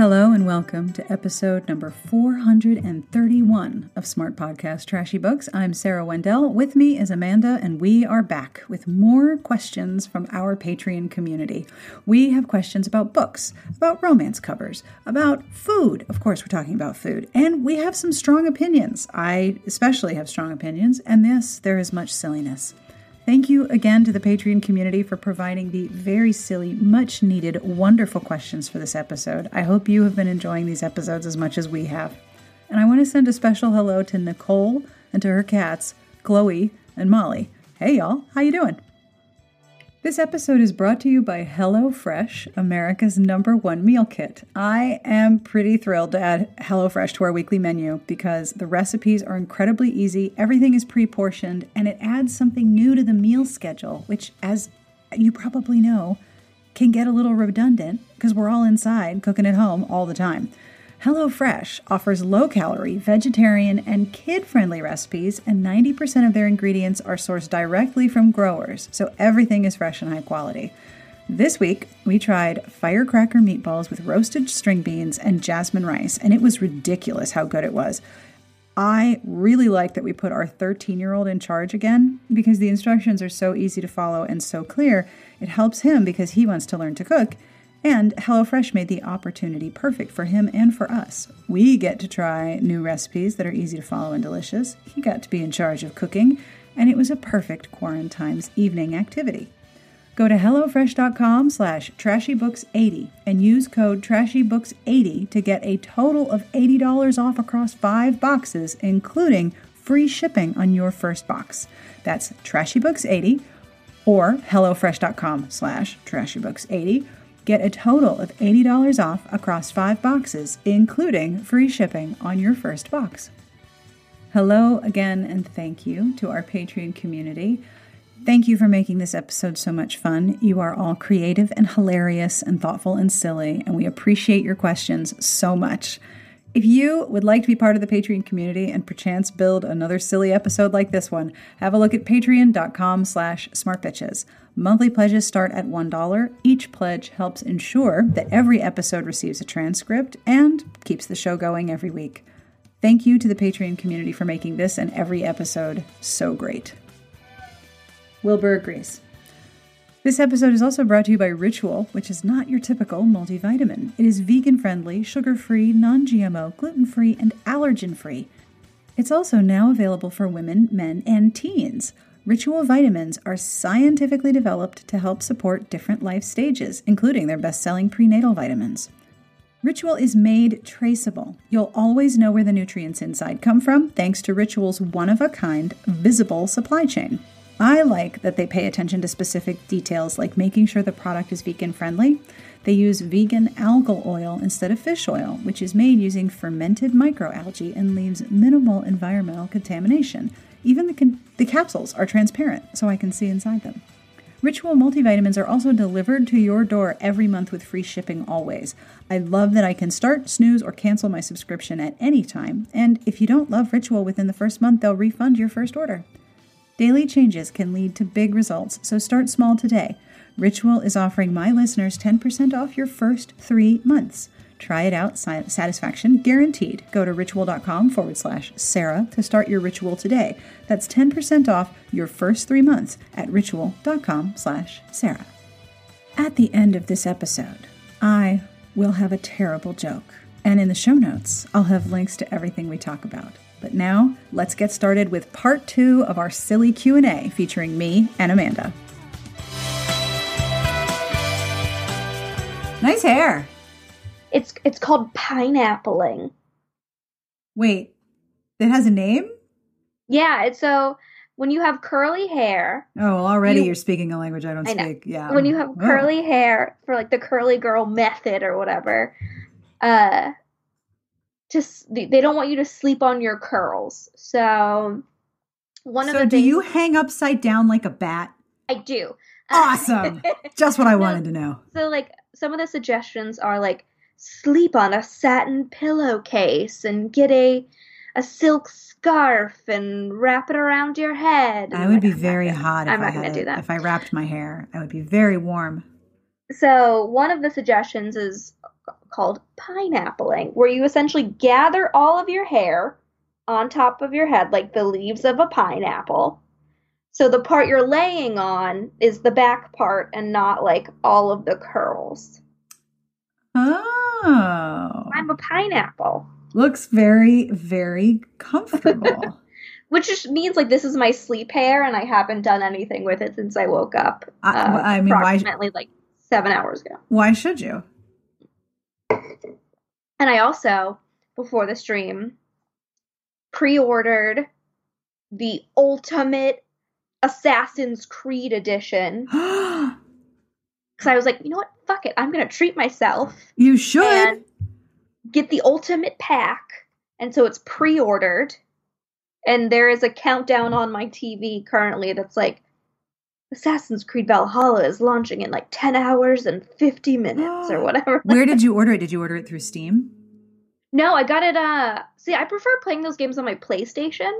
Hello and welcome to episode number 431 of Smart Podcast Trashy Books. I'm Sarah Wendell. With me is Amanda, and we are back with more questions from our Patreon community. We have questions about books, about romance covers, about food. Of course, we're talking about food. And we have some strong opinions. I especially have strong opinions, and yes, there is much silliness. Thank you again to the Patreon community for providing the very silly, much needed, wonderful questions for this episode. I hope you have been enjoying these episodes as much as we have. And I want to send a special hello to Nicole and to her cats, Chloe and Molly. Hey y'all, how you doing? This episode is brought to you by HelloFresh, America's number one meal kit. I am pretty thrilled to add HelloFresh to our weekly menu because the recipes are incredibly easy, everything is pre portioned, and it adds something new to the meal schedule, which, as you probably know, can get a little redundant because we're all inside cooking at home all the time. HelloFresh offers low calorie, vegetarian, and kid friendly recipes, and 90% of their ingredients are sourced directly from growers, so everything is fresh and high quality. This week, we tried firecracker meatballs with roasted string beans and jasmine rice, and it was ridiculous how good it was. I really like that we put our 13 year old in charge again because the instructions are so easy to follow and so clear. It helps him because he wants to learn to cook and HelloFresh made the opportunity perfect for him and for us. We get to try new recipes that are easy to follow and delicious. He got to be in charge of cooking, and it was a perfect quarantine's evening activity. Go to HelloFresh.com slash TrashyBooks80 and use code TrashyBooks80 to get a total of $80 off across five boxes, including free shipping on your first box. That's TrashyBooks80 or HelloFresh.com slash TrashyBooks80 Get a total of $80 off across five boxes, including free shipping on your first box. Hello again, and thank you to our Patreon community. Thank you for making this episode so much fun. You are all creative and hilarious and thoughtful and silly, and we appreciate your questions so much. If you would like to be part of the Patreon community and perchance build another silly episode like this one, have a look at patreon.com slash smartbitches. Monthly pledges start at $1. Each pledge helps ensure that every episode receives a transcript and keeps the show going every week. Thank you to the Patreon community for making this and every episode so great. Wilbur agrees. This episode is also brought to you by Ritual, which is not your typical multivitamin. It is vegan friendly, sugar free, non GMO, gluten free, and allergen free. It's also now available for women, men, and teens. Ritual vitamins are scientifically developed to help support different life stages, including their best selling prenatal vitamins. Ritual is made traceable. You'll always know where the nutrients inside come from thanks to Ritual's one of a kind, visible supply chain. I like that they pay attention to specific details like making sure the product is vegan friendly. They use vegan algal oil instead of fish oil, which is made using fermented microalgae and leaves minimal environmental contamination. Even the, con- the capsules are transparent, so I can see inside them. Ritual multivitamins are also delivered to your door every month with free shipping always. I love that I can start, snooze, or cancel my subscription at any time. And if you don't love Ritual within the first month, they'll refund your first order. Daily changes can lead to big results, so start small today. Ritual is offering my listeners 10% off your first three months. Try it out, satisfaction guaranteed. Go to ritual.com forward slash Sarah to start your ritual today. That's 10% off your first three months at ritual.com slash Sarah. At the end of this episode, I will have a terrible joke. And in the show notes, I'll have links to everything we talk about. But now, let's get started with part 2 of our silly Q&A featuring me and Amanda. Nice hair. It's it's called pineappling. Wait, it has a name? Yeah, it's so when you have curly hair. Oh, well, already you, are speaking a language I don't I speak. Yeah. When you have oh. curly oh. hair for like the curly girl method or whatever, uh to they don't want you to sleep on your curls. So one so of the So do things, you hang upside down like a bat? I do. Uh, awesome. Just what I wanted to know. So like some of the suggestions are like sleep on a satin pillowcase and get a a silk scarf and wrap it around your head. I would be very hot if I'm I had do that. if I wrapped my hair. I would be very warm. So one of the suggestions is called pineappling, where you essentially gather all of your hair on top of your head like the leaves of a pineapple. So the part you're laying on is the back part and not like all of the curls. Oh. I'm a pineapple. Looks very, very comfortable. Which just means like this is my sleep hair and I haven't done anything with it since I woke up. Uh, I, I mean, approximately why, like seven hours ago. Why should you? And I also, before the stream, pre ordered the ultimate Assassin's Creed edition. Because I was like, you know what? Fuck it. I'm going to treat myself. You should. get the ultimate pack. And so it's pre ordered. And there is a countdown on my TV currently that's like, Assassin's Creed Valhalla is launching in like 10 hours and 50 minutes or whatever. Where did you order it? Did you order it through Steam? No, I got it uh see I prefer playing those games on my PlayStation.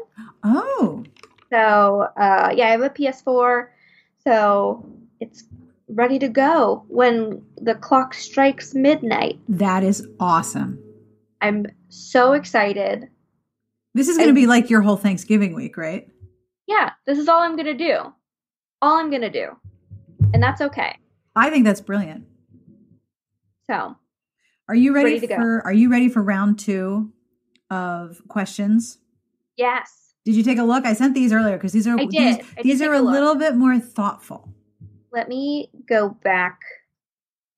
Oh. So, uh yeah, I have a PS4. So, it's ready to go when the clock strikes midnight. That is awesome. I'm so excited. This is going to be like your whole Thanksgiving week, right? Yeah, this is all I'm going to do all I'm going to do. And that's okay. I think that's brilliant. So, are you ready, ready for are you ready for round 2 of questions? Yes. Did you take a look? I sent these earlier because these are I these, did. I these are a, a little bit more thoughtful. Let me go back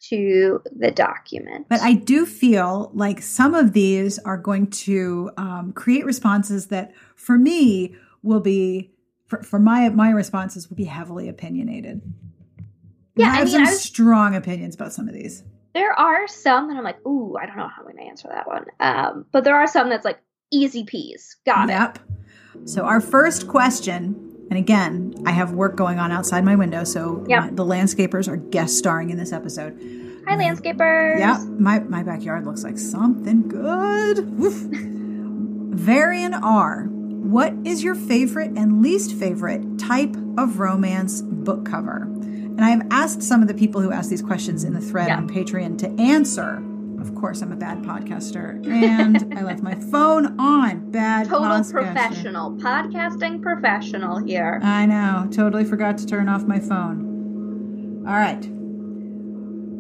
to the document. But I do feel like some of these are going to um, create responses that, for me, will be for, for my my responses would be heavily opinionated. Yeah, I have I mean, some was, strong opinions about some of these. There are some that I'm like, ooh, I don't know how I'm going to answer that one. Um, but there are some that's like easy peas. Got yep. it. Yep. So our first question, and again, I have work going on outside my window, so yep. my, the landscapers are guest starring in this episode. Hi, landscapers. Yeah, my my backyard looks like something good. Varian R what is your favorite and least favorite type of romance book cover? And I have asked some of the people who ask these questions in the thread yeah. on Patreon to answer. Of course, I'm a bad podcaster, and I left my phone on. Bad total podcaster. professional podcasting professional here. I know. Totally forgot to turn off my phone. All right.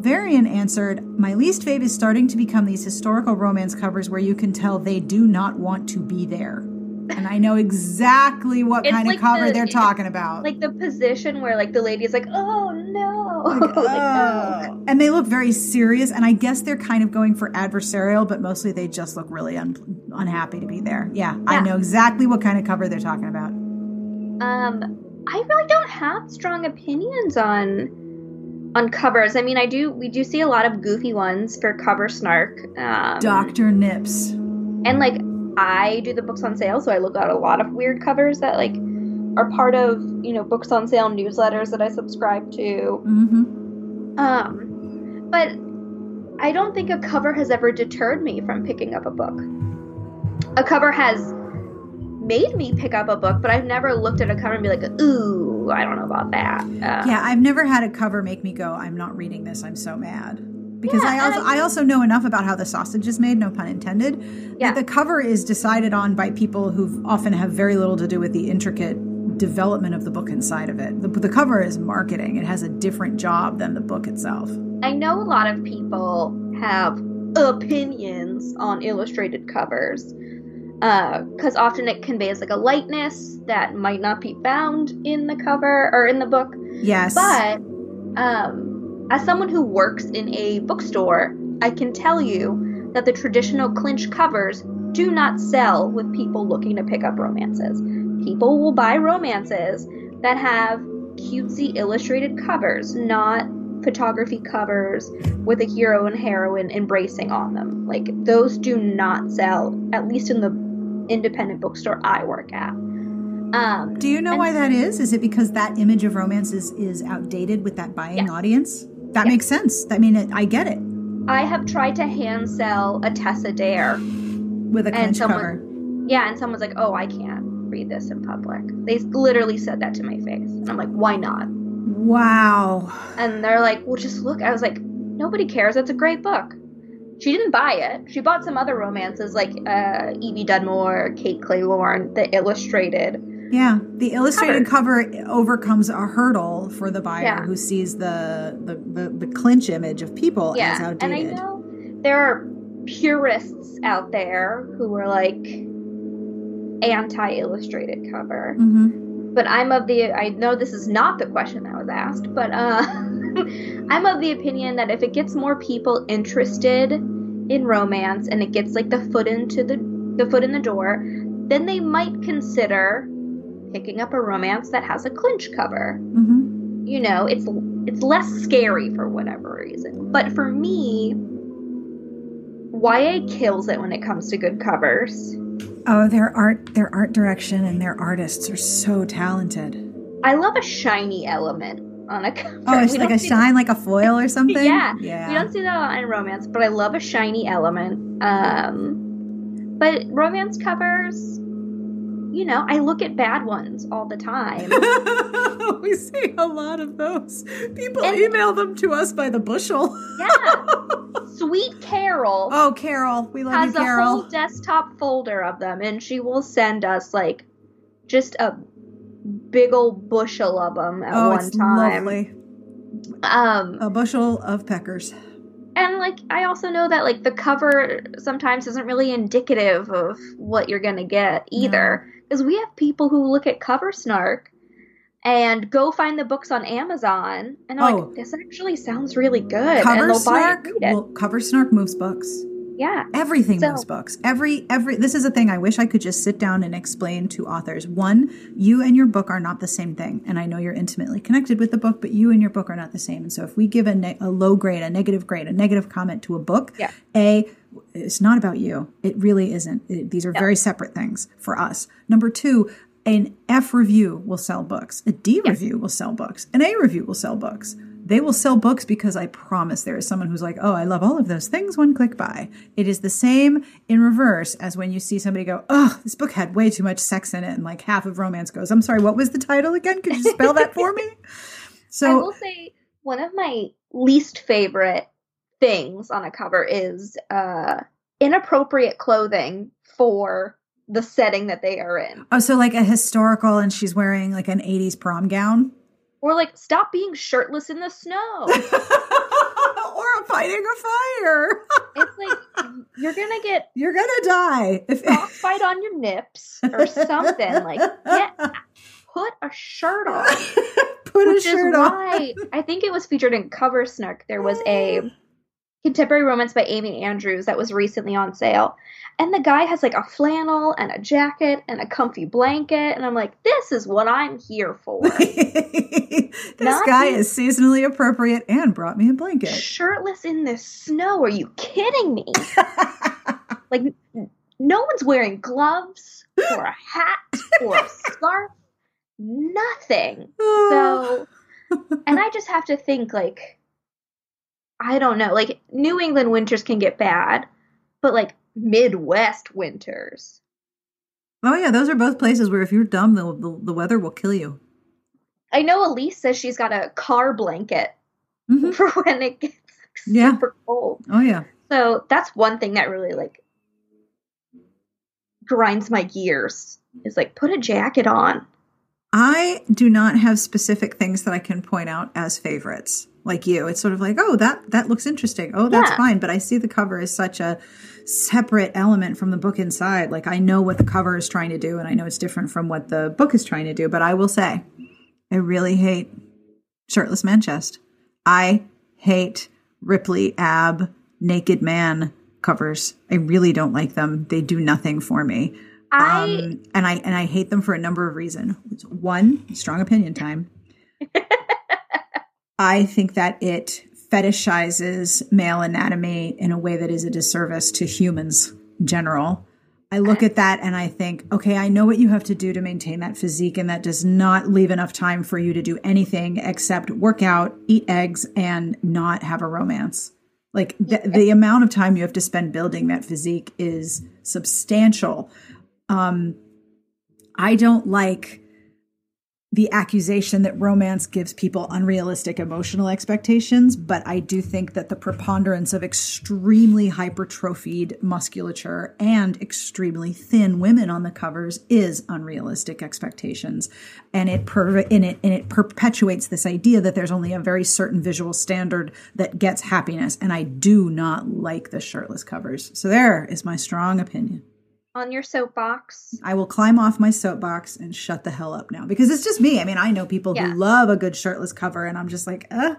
Varian answered, My least fave is starting to become these historical romance covers where you can tell they do not want to be there. And I know exactly what kind like of cover the- they're talking about. Like the position where like the lady is like, oh no, Like, Like, no. "Oh." And they look very serious, and I guess they're kind of going for adversarial, but mostly they just look really un- unhappy to be there. Yeah, I know exactly what kind of cover they're talking about. Um, I really don't have strong opinions on on covers. I mean, I do. We do see a lot of goofy ones for cover snark. Um, Dr. Nips. and like I do the books on sale, so I look at a lot of weird covers that like are part of you know books on sale newsletters that I subscribe to. Mm-hmm. Um, but I don't think a cover has ever deterred me from picking up a book. A cover has made me pick up a book, but I've never looked at a cover and be like, ooh, I don't know about that. Uh, Yeah, I've never had a cover make me go, I'm not reading this, I'm so mad. Because Yeah, I also and I also know enough about how the sausage is made, no pun intended, Yeah. that the cover is decided on by people who often have very little to do with the intricate development of the book inside of it. The, the cover is marketing. It has a different job than the book itself. I know a lot of people have opinions on illustrated covers because often it conveys like a lightness that might not be found in the cover or in the book. Yes. But um, as someone who works in a bookstore, I can tell you that the traditional clinch covers do not sell with people looking to pick up romances. People will buy romances that have cutesy illustrated covers, not photography covers with a hero and heroine embracing on them. Like those do not sell, at least in the independent bookstore I work at. Um, Do you know why that is? Is it because that image of romance is, is outdated with that buying audience? That Yes. makes sense. I mean, it, I get it I have tried to hand sell a Tessa Dare with a And someone- cover. Yeah, and someone's like, "Oh, I can't read this in public." They literally said that to my face, and I'm like, "Why not?" Wow. And they're like, "Well, just look." I was like, "Nobody cares. That's a great book." She didn't buy it. She bought some other romances like uh, Evie Dunmore, Kate Clayborn, the illustrated. Yeah, the illustrated cover. overcomes a hurdle for the buyer Yeah. who sees the, the, the, the clinch image of people as Yeah, and I outdated. know there are purists out there who are like anti-illustrated cover. hmm but I'm of the I know this is not the question that was asked, but uh I'm of the opinion that if it gets more people interested in romance and it gets like the foot into the the foot in the door, then they might consider picking up a romance that has a clinch cover. hmm You know, it's it's less scary for whatever reason. But for me, YA kills it when it comes to good covers. Oh, their art, their art direction, and their artists are so talented. I love a shiny element on a cover. Oh, it's We like a shine, like a foil or something. Yeah. yeah. We don't see that a lot in romance, but I love a shiny element. Um, but romance covers, you know, I look at bad ones all the time. we see a lot of those. People And- email them to us by the bushel. yeah. Sweet Carol Oh, Carol, we love has you, a whole desktop folder of them, and she will send us like just a big old bushel of them at oh, one time. lovely. Um, A bushel of peckers. and like I also know that like the cover sometimes isn't really indicative of what you're gonna get either, because we have people who look at cover snark and go find the books on Amazon and are Oh. like, this actually sounds really good, Cover and they'll buy it, it. Well, cover snark moves books. Yeah, Everything So- moves books. Every every. This is a thing I wish I could just sit down and explain to authors. One, you and your book are not the same thing, and I know you're intimately connected with the book, but you and your book are not the same. And so, if we give a, ne- a low grade, a negative grade, a negative comment to a book, Yeah. a it's not about you. It really isn't. It- these are very separate things for us. Number two. An F review will sell books. A D review will sell books. An A review will sell books. They will sell books because I promise there is someone who's like, oh, I love all of those things, one click buy. It is the same in reverse as when you see somebody go, oh, this book had way too much sex in it, and like half of romance goes, I'm sorry, what was the title again? Could you spell that for me? So I will say one of my least favorite things on a cover is uh, inappropriate clothing for the setting that they are in. oh, so like a historical, and she's wearing like an 80s prom gown. Or like stop being shirtless in the snow. or fighting a fire. it's like you're gonna get You're gonna die. If frostbite on your nips or something. Like get put a shirt on. Put a Which shirt is on. why I think it was featured in Cover Snark. There was a contemporary romance by Amy Andrews that was recently on sale. And the guy has like a flannel and a jacket and a comfy blanket. And I'm like, this is what I'm here for. this Not guy is seasonally appropriate and brought me a blanket. Shirtless in the snow. Are you kidding me? Like, no one's wearing gloves or a hat or a scarf. Nothing. So, and I just have to think like, I don't know, like New England winters can get bad, but like Midwest winters. oh yeah, those are both places where if you're dumb, the, the, the weather will kill you. I know Elise says she's got a car blanket Mhm. for when it gets Yeah. super cold. Oh yeah. So that's one thing that really like grinds my gears. Is like put a jacket on. I do not have specific things that I can point out as favorites like you. It's sort of like, oh, that that looks interesting. Oh, that's Yeah. fine. But I see the cover as such a separate element from the book inside. Like I know what the cover is trying to do, and I know it's different from what the book is trying to do. But I will say, I really hate shirtless man chest. I hate Ripley ab naked man covers. I really don't like them. They do nothing for me. I Um, and I and I hate them for a number of reasons. One, strong opinion time. I think that it fetishizes male anatomy in a way that is a disservice to humans in general. I look at that and I think, okay, I know what you have to do to maintain that physique, and that does not leave enough time for you to do anything except work out, eat eggs, and not have a romance. Like the, the amount of time you have to spend building that physique is substantial. Um, I don't like the accusation that romance gives people unrealistic emotional expectations, but I do think that the preponderance of extremely hypertrophied musculature and extremely thin women on the covers is unrealistic expectations, and it per- in it and it perpetuates this idea that there's only a very certain visual standard that gets happiness, and I do not like the shirtless covers. So there is my strong opinion. On your soapbox. I will climb off my soapbox and shut the hell up now because it's just me. I mean, I know people Yeah. who love a good shirtless cover, and I'm just like, uh,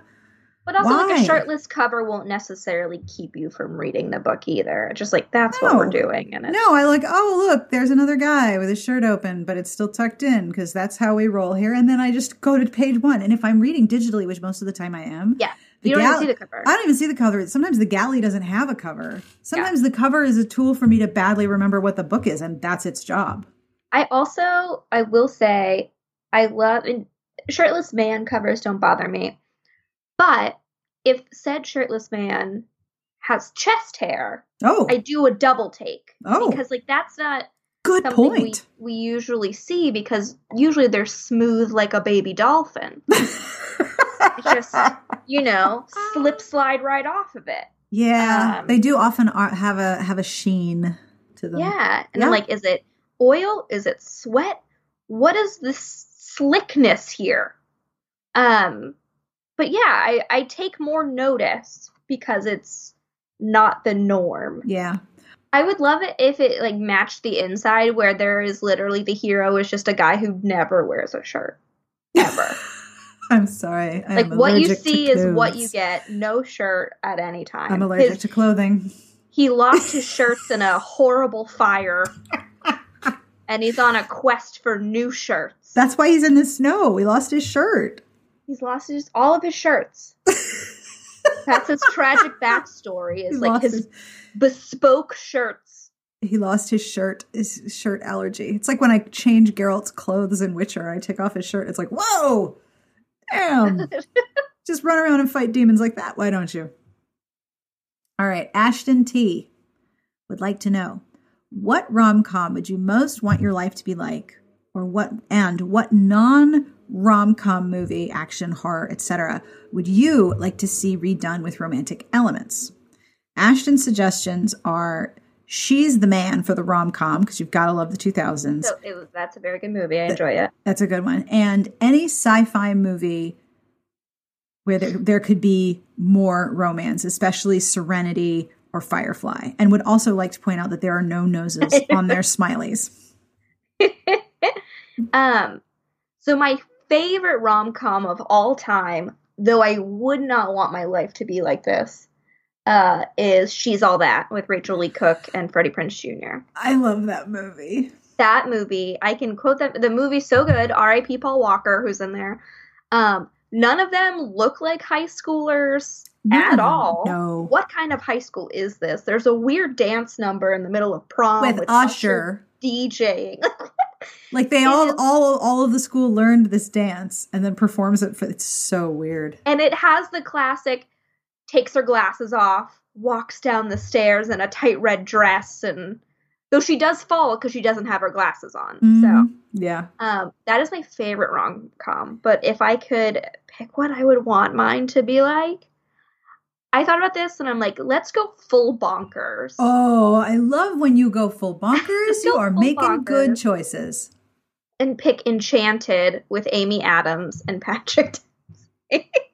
But also, like a shirtless cover won't necessarily keep you from reading the book either. Just like that's what we're doing, and it's, no. I like, oh, look, there's another guy with his shirt open, but it's still tucked in because that's how we roll here. And then I just go to page one. And if I'm reading digitally, which most of the time I am, yeah, the you don't gal- even see the cover. I don't even see the cover. Sometimes the galley doesn't have a cover. Sometimes the cover is a tool for me to badly remember what the book is, and that's its job. I also, I will say, I love and shirtless man covers don't bother me, but if said shirtless man has chest hair, Oh, I do a double take Oh. because like that's not good something we, point. we usually see because usually they're smooth like a baby dolphin. It's just you know slip slide right off of it. yeah, um, they do often are, have a have a sheen to them. Yeah. And Yeah. like, is it oil? Is it sweat? What is this slickness here? Um, but yeah, I, I take more notice because it's not the norm. yeah. I would love it if it like matched the inside where there is literally the hero is just a guy who never wears a shirt. Ever. I'm sorry. I like what you see is what you get. No shirt at any time. I'm allergic His- to clothing. he lost his shirts in a horrible fire and he's on a quest for new shirts That's why he's in the snow. He lost his shirt. he's lost his, all of his shirts that's his tragic backstory is He like his his- bespoke shirts He lost his shirt, his shirt allergy. It's like when I change Geralt's clothes in Witcher, I take off his shirt. It's like, whoa, damn. Just run around and fight demons like that. Why don't you? All right. Ashton T would like to know what rom com would you most want your life to be like? Or what, and what non rom com movie, action, horror, etc., would you like to see redone with romantic elements? Ashton's suggestions are she's the man for the rom com because you've got to love the 2000s. So it was, that's a very good movie. I enjoy it. That's a good one. And any sci fi movie where there, there could be more romance, especially Serenity or Firefly. And would also like to point out that there are no noses on their smileys. um, so my favorite rom com of all time, though I would not want my life to be like this, uh, is She's All That with Rachael Leigh Cook and Freddie Prinze Jr. I love that movie. That movie, I can quote that. The movie's so good. R.I.P. Paul Walker, who's in there. Um, none of them look like high schoolers at all. No. What kind of high school is this? There's a weird dance number in the middle of prom With, with, Usher. DJing. Like they all is- all all of the school learned this dance and then performs it for it's so weird. and it has the classic takes her glasses off, walks down the stairs in a tight red dress and though she does fall because she doesn't have her glasses on. Mhm. yeah. Um that is my favorite rom com. But if I could pick what I would want mine to be like, I thought about this and I'm like, let's go full bonkers. Oh, I love when you go full bonkers. you are making good choices. And pick Enchanted with Amy Adams and Patrick.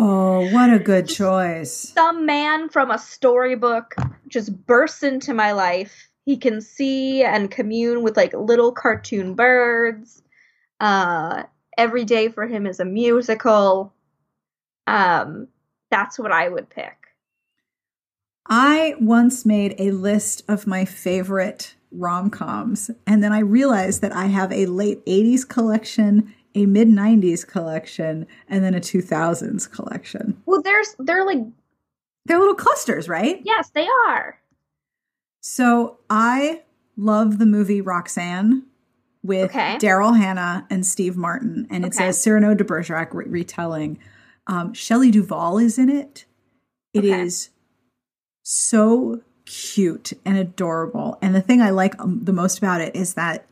Oh, what a good choice. Some man from a storybook just bursts into my life. He can see and commune with like little cartoon birds. Uh, every day for him is a musical. Um, that's what I would pick. I once made a list of my favorite rom coms, and then I realized that I have a late 80s collection, a mid 90s collection, and then a 2000s collection. Well, there's they're like They're little clusters, right? yes, they are. So I love the movie Roxanne with Okay. Daryl Hannah and Steve Martin, and it's Okay. a Cyrano de Bergerac re- retelling. Um, Shelley Duvall is in it. It is Okay. so cute and adorable. And the thing I like um, the most about it is that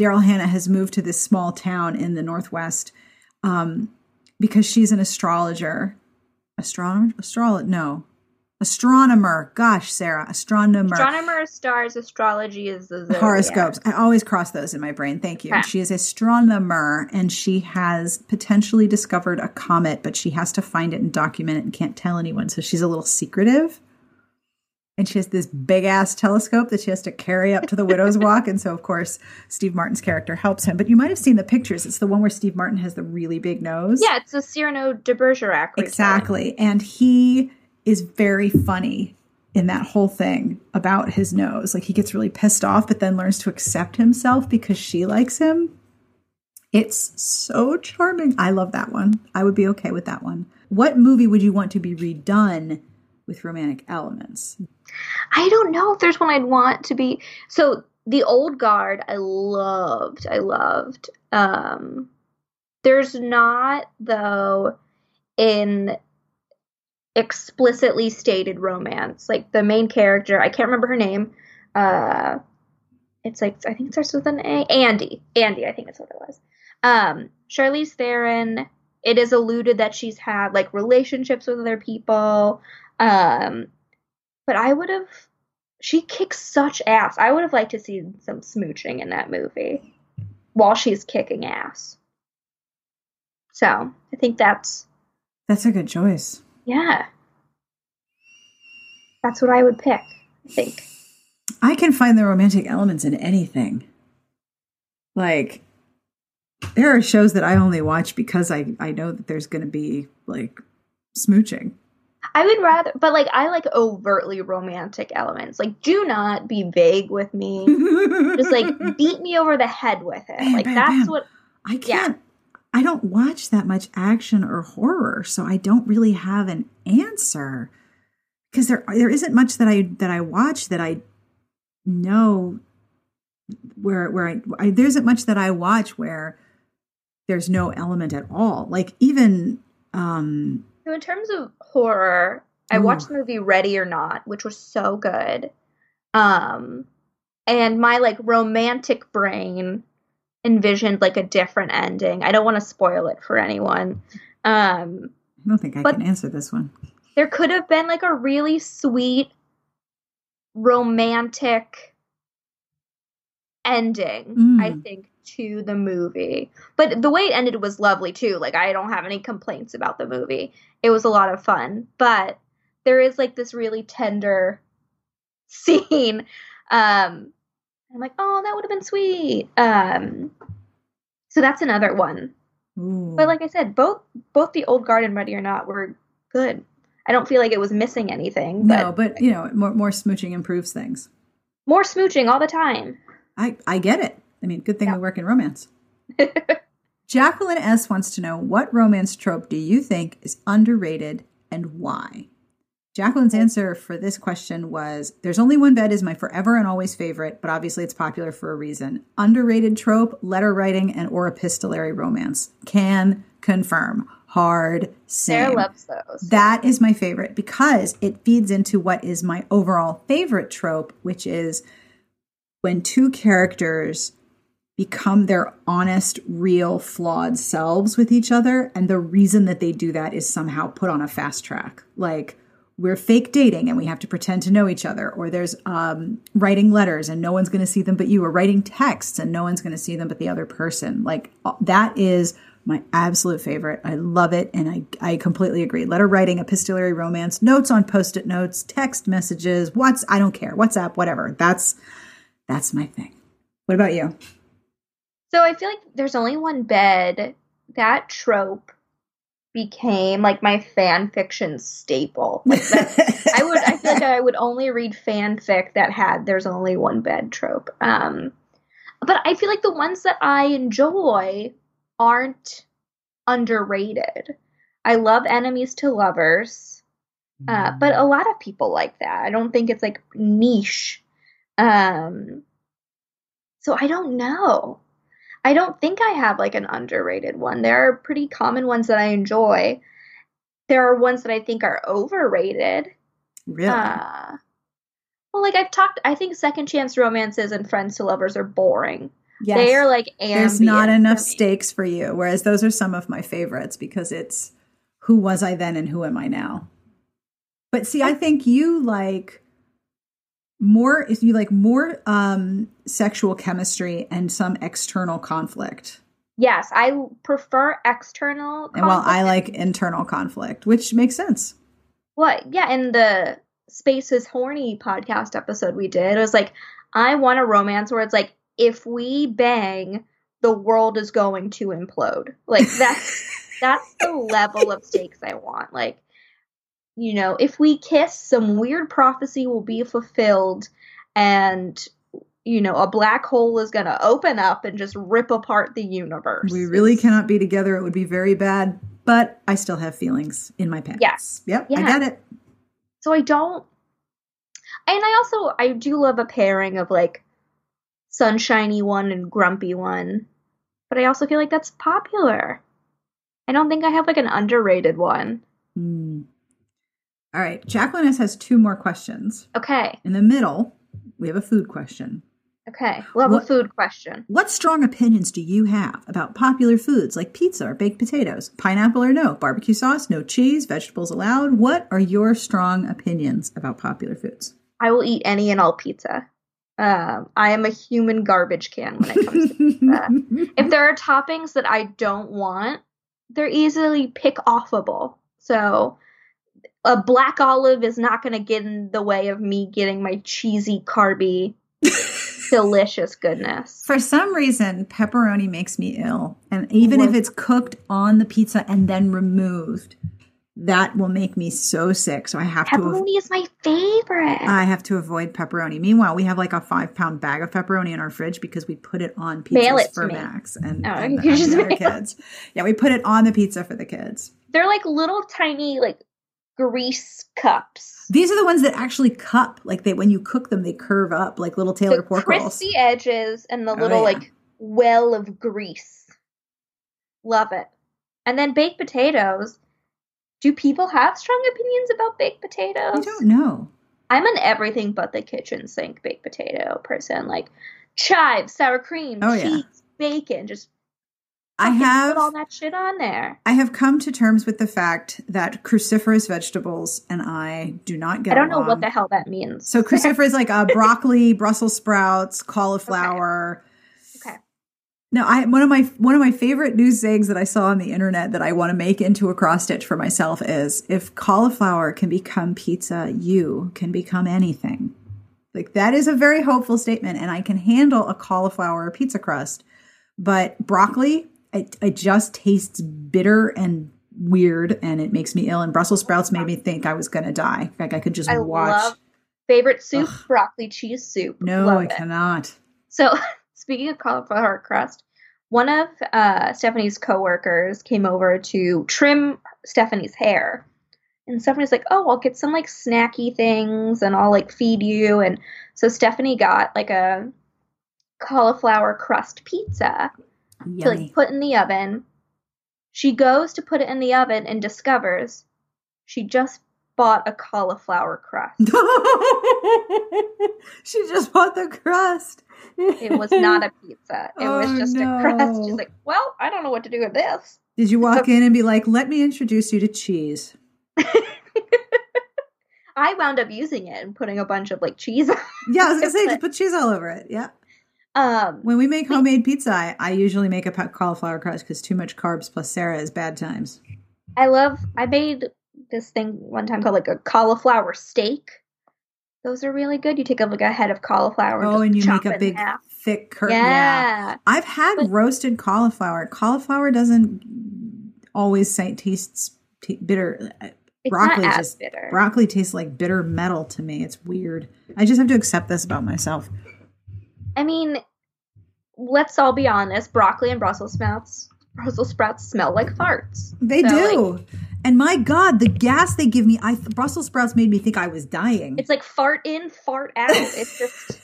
Daryl Hannah has moved to this small town in the Northwest um, because she's an astrologer. Astronomer? Astrolog? No. Astronomer. Gosh, Sarah. Astronomer. Astronomer, is stars, astrology is the zodiac. Horoscopes. I always cross those in my brain. Thank you. She is astronomer and she has potentially discovered a comet, but she has to find it and document it and can't tell anyone. So she's a little secretive. And she has this big ass telescope that she has to carry up to the widow's walk. And so, of course, Steve Martin's character helps him. But you might have seen the pictures. It's the one where Steve Martin has the really big nose. Yeah, it's a Cyrano de Bergerac. Exactly. And he is very funny in that whole thing about his nose. Like he gets really pissed off, but then learns to accept himself because she likes him. It's so charming. I love that one. I would be okay with that one. What movie would you want to be redone with romantic elements? I don't know if there's one I'd want to be. So the old guard, I loved. I loved. Um, there's not though in explicitly stated romance. Like the main character, I can't remember her name. Uh, it's like I think it starts with an A. Andy. Andy, I think that's what it was. Um, Charlize Theron. It is alluded that she's had like relationships with other people. Um, but I would have. She kicks such ass. I would have liked to see some smooching in that movie while she's kicking ass. So I think that's That's a good choice. yeah. That's what I would pick. I think. I can find the romantic elements in anything. Like, there are shows that I only watch because I, I know that there's going to be like smooching. I would rather, but like I like overtly romantic elements. Like, do not be vague with me. Just like beat me over the head with it. Bam, like bam, that's bam. what. I can't. I don't watch that much action or horror, so I don't really have an answer because there there isn't much that I that I watch that I know where where I, I there isn't much that I watch where there's no element at all. Like even um So in terms of horror, I Ooh. watched the movie Ready or Not, which was so good. Um, and my like romantic brain envisioned like a different ending. I don't want to spoil it for anyone. Um, I don't think I can answer this one. there could have been like a really sweet romantic ending, Mm. I think, to the movie. But the way it ended was lovely too. Like I don't have any complaints about the movie. It was a lot of fun. But there is like this really tender scene. Um I'm like, oh, that would have been sweet. Um so that's another one. Ooh. But like I said, both both the old guard and Ready or Not were good. I don't feel like it was missing anything. But no, but you know, more more smooching improves things. more smooching all the time. I I get it. I mean, good thing Yeah. we work in romance. Jacqueline S wants to know what romance trope do you think is underrated and why? Jacqueline's answer for this question was There's only one bed is my forever and always favorite, but obviously it's popular for a reason. Underrated trope, letter writing, and or epistolary romance. Can confirm. Hard Sarah loves those. That is my favorite because it feeds into what is my overall favorite trope, which is when two characters become their honest, real, flawed selves with each other. And the reason that they do that is somehow put on a fast track. Like, we're fake dating and we have to pretend to know each other, or there's um, writing letters and no one's going to see them but you, or writing texts and no one's going to see them but the other person. Like, uh, that is my absolute favorite. I love it. And I, I completely agree. Letter writing, epistolary romance, notes on post it notes, text messages, what's, I don't care, WhatsApp, whatever. That's, that's my thing. What about you? So I feel like there's only one bed. That trope became like my fan fiction staple. Like that, I would I feel like I would only read fanfic that had there's only one bed trope. Um but I feel like the ones that I enjoy aren't underrated. I love enemies to lovers. Uh, but a lot of people like that. I don't think it's like niche. Um, so I don't know. I don't think I have like an underrated one. There are pretty common ones that I enjoy. There are ones that I think are overrated. Really? Uh, well, like I've talked, I think second chance romances and friends to lovers are boring. yes. They are like There's not enough for stakes for you. Whereas those are some of my favorites because it's who was I then and who am I now? But see, I think you like more if you like more um sexual chemistry and some external conflict. Yes, I prefer external. And while I like internal conflict, which makes sense. What? Yeah, in the Spaces Horny podcast episode we did, it was like, I want a romance where it's like, if we bang, the world is going to implode. Like that's that's the level of stakes I want. Like, you know, if we kiss, some weird prophecy will be fulfilled, and you know, a black hole is gonna open up and just rip apart the universe. We really cannot be together. It would be very bad, but I still have feelings in my pants. Yes. Yep, I get it. so I don't and I also I do love a pairing of like sunshiny one and grumpy one. But I also feel like that's popular. I don't think I have like an underrated one. Hmm. All right. Jacqueline S. has two more questions. Okay. In the middle, we have a food question. Okay. Love What- a food question. What strong opinions do you have about popular foods like pizza or baked potatoes, pineapple or no, barbecue sauce, no cheese, vegetables allowed? What are your strong opinions about popular foods? I will eat any and all pizza. Um, I am a human garbage can when it comes to pizza. if there are toppings that I don't want, they're easily pick offable. So a black olive is not going to get in the way of me getting my cheesy, carby, delicious goodness. For some reason, pepperoni makes me ill. And even if it's cooked on the pizza and then removed, that will make me so sick. So I have to av- Pepperoni is my favorite. I have to avoid pepperoni. Meanwhile, we have like a five pound bag of pepperoni in our fridge because we put it on Mail pizzas it to for me. Max and, Oh, and, you and just the other kids. Yeah, we put it on the pizza for the kids. They're like little tiny like grease cups. These are the ones that actually cup. Like they, when you cook them, they curve up like little Taylor the pork rolls. crispy edges and the Oh, little yeah. like well of grease. Love it. And then baked potatoes. Do people have strong opinions about baked potatoes? I don't know. I'm an everything but the kitchen sink baked potato person. Like chives, sour cream, Oh, yeah. cheese, bacon, just I have all that shit on there. I have come to terms with the fact that cruciferous vegetables and I do not get I don't know what the hell that means. So cruciferous is like uh, broccoli, Brussels sprouts, cauliflower. Okay. Now, I one of my one of my favorite news sayings that I saw on the internet that I want to make into a cross stitch for myself is if cauliflower can become pizza, you can become anything. Like that is a very hopeful statement, and I can handle a cauliflower pizza crust, but broccoli, it, it just tastes bitter and weird, and it makes me ill. And Brussels sprouts made me think I was going to die. Like I could just I watch. love favorite soup, broccoli cheese soup. no, Love I it. cannot. So, speaking of cauliflower crust, one of uh, Stephanie's coworkers came over to trim Stephanie's hair. And Stephanie's like, "Oh, I'll get some like snacky things and I'll like feed you." And so Stephanie got like a cauliflower crust pizza to Yummy. like put in the oven. She goes to put it in the oven and discovers she just bought a cauliflower crust. she just bought the crust. It was not a pizza. It oh, was Oh, just a crust. She's like, "Well, I don't know what to do with this." Did you walk in and be like, "Let me introduce you to cheese"? I wound up using it and putting a bunch of like cheese. on Yeah, I was gonna say, just put cheese all over it. Yeah. Um, When we make homemade pizza, I, I usually make a cauliflower crust because too much carbs plus Sarah is bad times. I love. I made this thing one time called like a cauliflower steak. Those are really good. You take a, like a head of cauliflower. Oh, just and you make a big half. thick curtain. Yeah. I've had But- roasted cauliflower. Cauliflower doesn't always say tastes t- bitter. It's broccoli not as just bitter. broccoli tastes like bitter metal to me. It's weird. I just have to accept this about myself. I mean, let's all be honest. Broccoli and Brussels sprouts, Brussels sprouts smell like farts. They So, do. like, and my God, the gas they give me, I Brussels sprouts made me think I was dying. it's like fart in, fart out. It's just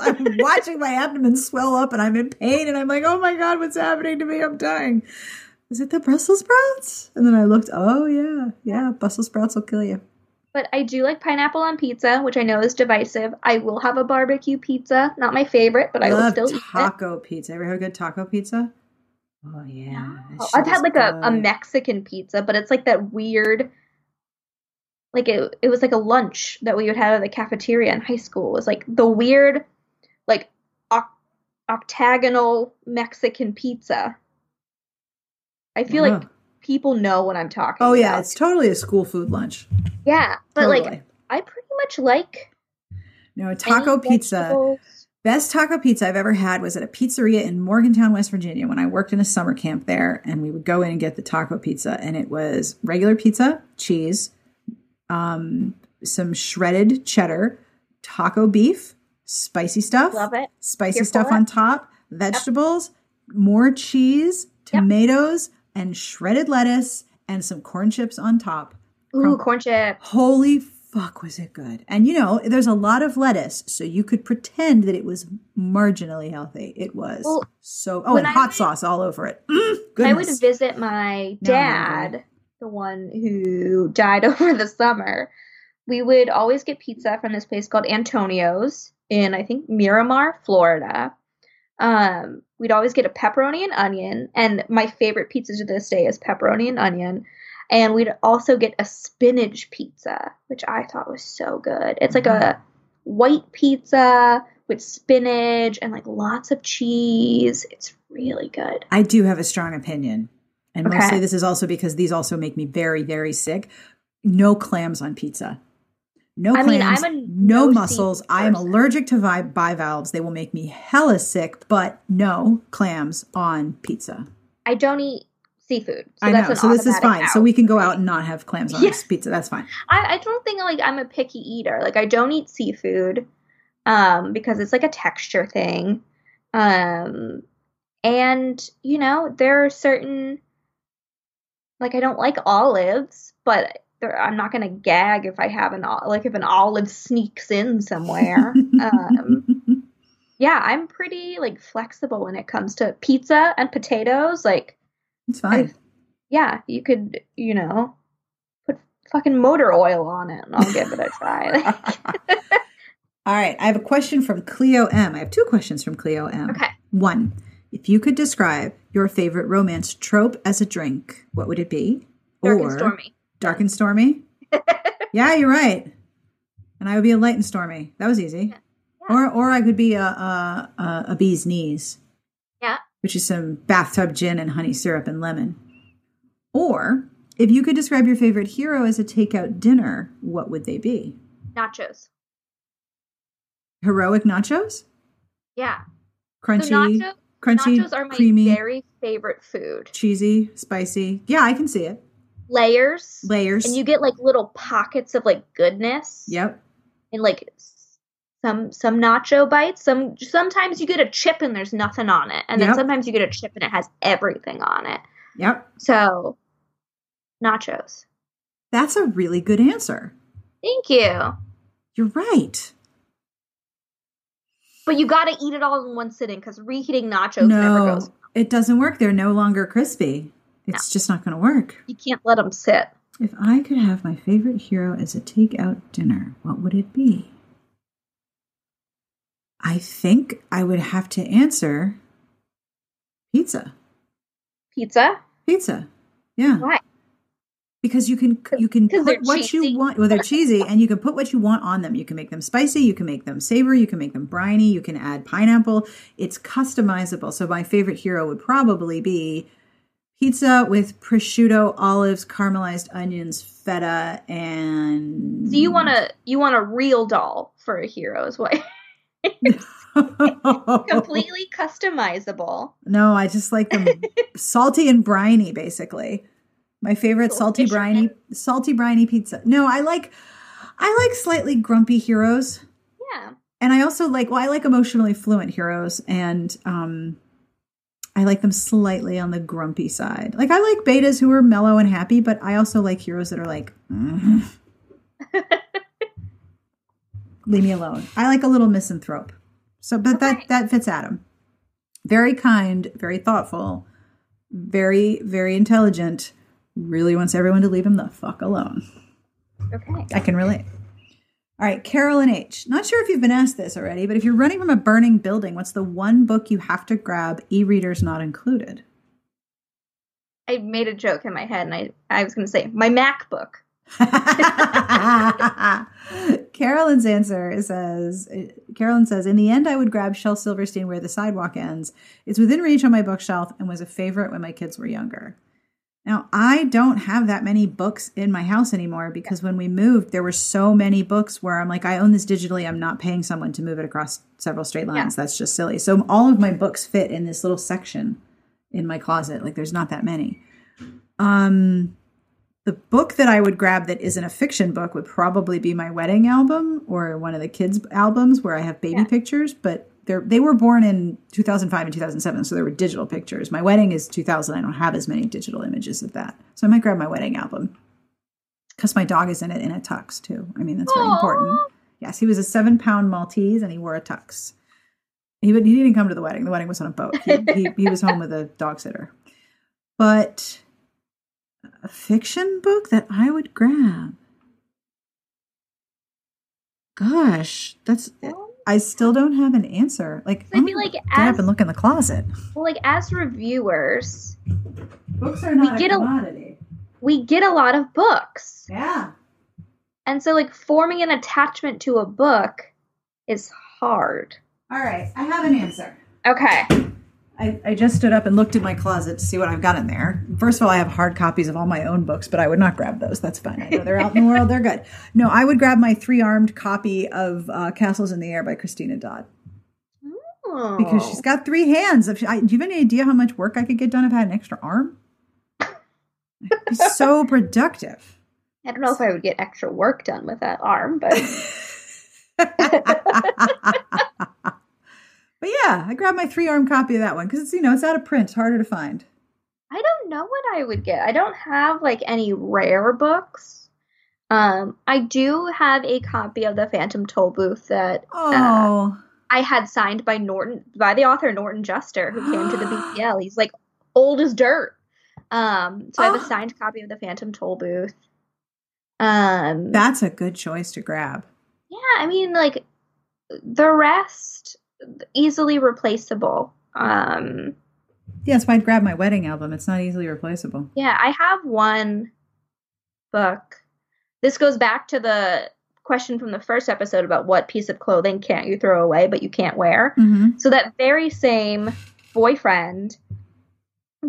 I'm watching my abdomen swell up and I'm in pain and I'm like, oh my God, what's happening to me? I'm dying. Is it the Brussels sprouts? And then I looked, oh yeah, yeah, Brussels sprouts will kill you. But I do like pineapple on pizza, which I know is divisive. I will have a barbecue pizza. Not my favorite, but I will love still taco pizza. Ever had a good taco pizza? Oh yeah. Oh, I've had like a, a. Mexican pizza, but it's like that weird like it it was like a lunch that we would have at the cafeteria in high school. It was like the weird like oc- octagonal Mexican pizza. I feel like people know what I'm talking Oh yeah, it's totally a school food lunch. Yeah, but Totally. like I pretty much like no taco pizza. vegetables. Best taco pizza I've ever had was at a pizzeria in Morgantown, West Virginia, when I worked in a summer camp there. And we would go in and get the taco pizza, and it was regular pizza, cheese, um, some shredded cheddar, taco beef, spicy stuff, Love it. spicy Here stuff on top, vegetables, more cheese, Yep. tomatoes, and shredded lettuce, and some corn chips on top. Ooh, corn chips. Holy fuck, was it good? And you know, there's a lot of lettuce, so you could pretend that it was marginally healthy. It was Well, so. Oh, and I hot would- sauce all over it. Mm, I would visit my dad, the one who died over the summer. We would always get pizza from this place called Antonio's in I think Miramar, Florida. Um, we'd always get a pepperoni and onion, and my favorite pizza to this day is pepperoni and onion. And we'd also get a spinach pizza, which I thought was so good. It's like a mm-hmm. white pizza with spinach and like lots of cheese. It's really good. I do have a strong opinion, and Okay. mostly this is also because these also make me very, very sick. No clams on pizza. No I mean, clams, I'm a no no mussels. I am allergic to vi- bivalves. They will make me hella sick, but no clams on pizza. I don't eat seafood. So I know. So this is fine. So we can go out and not have clams on Yeah. pizza. That's fine. I, I don't think like I'm a picky eater. Like I don't eat seafood, um, because it's like a texture thing. Um, and you know there are certain like I don't like olives, but there, I'm not gonna gag if I have an like if an olive sneaks in somewhere. um, yeah, I'm pretty like flexible when it comes to pizza and potatoes. Like it's fine. yeah, you could, you know, put fucking motor oil on it and I'll give it a try. All right. I have a question from Cleo M. I have two questions from Cleo M. okay. One, if you could describe your favorite romance trope as a drink, what would it be? Dark and stormy. Dark and stormy? yeah, you're right. And I would be a light and stormy. That was easy. Yeah. Or or I could be a a, a, a bee's knees. Which is some bathtub gin and honey syrup and lemon. Or if you could describe your favorite hero as a takeout dinner, what would they be? Nachos. Heroic nachos? Yeah. Crunchy, So nacho, crunchy, nachos are my creamy, very favorite food. cheesy, spicy. Yeah, I can see it. Layers. Layers. And you get like little pockets of like goodness. Yep. And like some some nacho bites. Some sometimes you get a chip and there's nothing on it. And then Yep. sometimes you get a chip and it has everything on it. Yep. So nachos. That's a really good answer. Thank you. You're right. But you got to eat it all in one sitting because reheating nachos never no, it doesn't work. They're no longer crispy. It's just not going to work. You can't let them sit. If I could have my favorite hero as a takeout dinner, what would it be? I think I would have to answer pizza. Pizza? Pizza. Yeah. Why? Because you can you can put what cheesy. you want. Well, they're cheesy, and you can put what you want on them. You can make them spicy. You can make them savory. You can make them briny. You can add pineapple. It's customizable. So my favorite hero would probably be pizza with prosciutto, olives, caramelized onions, feta, and. So you want a you want a real doll for a hero is what completely customizable. No, I just like them salty and briny, basically. My favorite Little salty briny, salty briny pizza. No, I like, I like slightly grumpy heroes, Yeah. and I also like. Well, I like emotionally fluent heroes, and um, I like them slightly on the grumpy side. Like I like betas who are mellow and happy, but I also like heroes that are like, "Mm, leave me alone. I like a little misanthrope. So, but that that fits Adam. Very kind, very thoughtful, very very intelligent. Really wants everyone to leave him the fuck alone. Okay. I can relate. All right, Carolyn H. Not sure if you've been asked this already, but if you're running from a burning building, what's the one book you have to grab, e-readers not included? I made a joke in my head and I I was going to say my MacBook. Carolyn's answer says Carolyn says, In the end, I would grab Shel Silverstein where the sidewalk ends. It's within reach on my bookshelf and was a favorite when my kids were younger. Now, I don't have that many books in my house anymore because when we moved, there were so many books where I'm like, I own this digitally. I'm not paying someone to move it across several straight lines. That's just silly. So all of my books fit in this little section in my closet. Like there's not that many. Um, the book that I would grab that isn't a fiction book would probably be my wedding album or one of the kids' albums where I have baby Yeah. pictures, but they're, they were born in 2005 and 2007, so there were digital pictures. My wedding is 2000. I don't have as many digital images of that. So I might grab my wedding album because my dog is in it in a tux, too. I mean, that's very important. Yes, he was a seven pound Maltese and he wore a tux. He, would, he didn't come to the wedding. The wedding was on a boat. He, he, he was home with a dog sitter. But a fiction book that I would grab. Gosh, that's. I still don't have an answer. Like, I I'm feel like get up and look in the closet. Well, like as reviewers, Books are not a get a- commodity. we get a lot of books. Yeah. And so like forming an attachment to a book is hard. All right, I have an answer. Okay. I, I just stood up and looked in my closet to see what I've got in there. First of all, I have hard copies of all my own books, but I would not grab those. That's fine. I know they're out in the world. They're good. No, I would grab my three armed copy of uh, Castles in the Air by Christina Dodd Oh. because she's got three hands. If she, I, do you have any idea how much work I could get done if I had an extra arm? So productive. I don't know if I would get extra work done with that arm, but But yeah, I grabbed my three arm copy of that one because it's you know it's out of print, it's harder to find. I don't know what I would get. I don't have like any rare books. Um, I do have a copy of the Phantom Tollbooth that Oh, I had signed by Norton by the author Norton Juster, who came to the BPL. He's like old as dirt. Um, so I have Oh. a signed copy of the Phantom Tollbooth. Um, that's a good choice to grab. yeah, I mean, like the rest easily replaceable. Um, Yeah, that's why I'd grab my wedding album. It's not easily replaceable. Yeah, I have one book. This goes back to the question from the first episode about what piece of clothing can't you throw away but you can't wear. Mm-hmm. So that very same boyfriend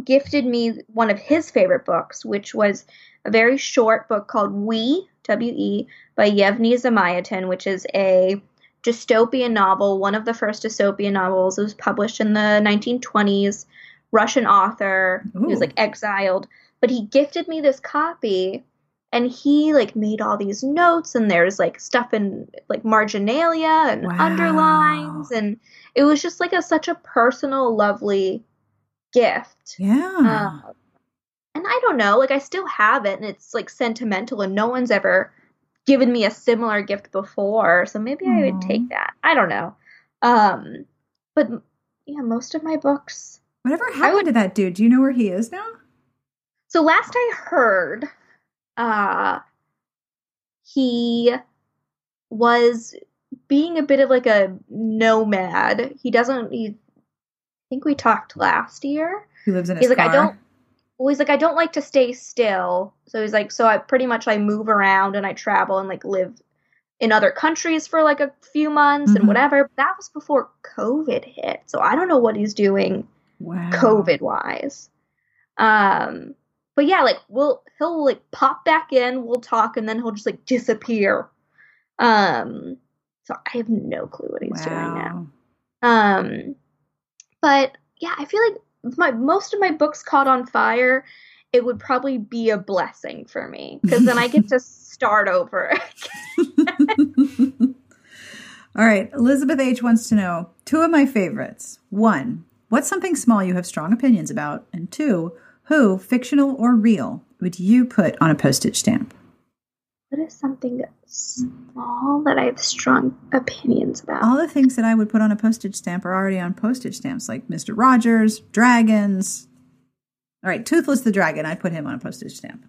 gifted me one of his favorite books, which was a very short book called We, W E, by Yevgeny Zamyatin, which is a dystopian novel, one of the first dystopian novels. It was published in the 1920s. Russian author. He was like exiled, but he gifted me this copy and he like made all these notes and there's like stuff in like marginalia and Wow. underlines and it was just like a such a personal lovely gift Yeah. uh, and I don't know, like I still have it, and it's like sentimental, and no one's ever given me a similar gift before, so maybe I would take that. I don't know, um, but yeah, most of my books. Whatever happened to that dude? Do you know where he is now? So last I heard, uh, he was being a bit of like a nomad. He doesn't. He, I think we talked last year. He lives in he's like car. I don't. Well, he's like I don't like to stay still. So he's like so I pretty much I move around and I travel and like live in other countries for like a few months Mhm. and whatever. But that was before COVID hit, so I don't know what he's doing Wow. COVID wise. Um, but yeah, like we'll he'll like pop back in, we'll talk, and then he'll just like disappear. Um, so I have no clue what he's doing now. Um, but yeah, I feel like my most of my books caught on fire. It would probably be a blessing for me because then I get to start over. All right. Elizabeth H. wants to know two of my favorites. One, what's something small you have strong opinions about? And two, who, fictional or real, would you put on a postage stamp? What is something small that I have strong opinions about? All the things that I would put on a postage stamp are already on postage stamps, like Mr. Rogers, dragons. All right, Toothless the Dragon, I'd put him on a postage stamp.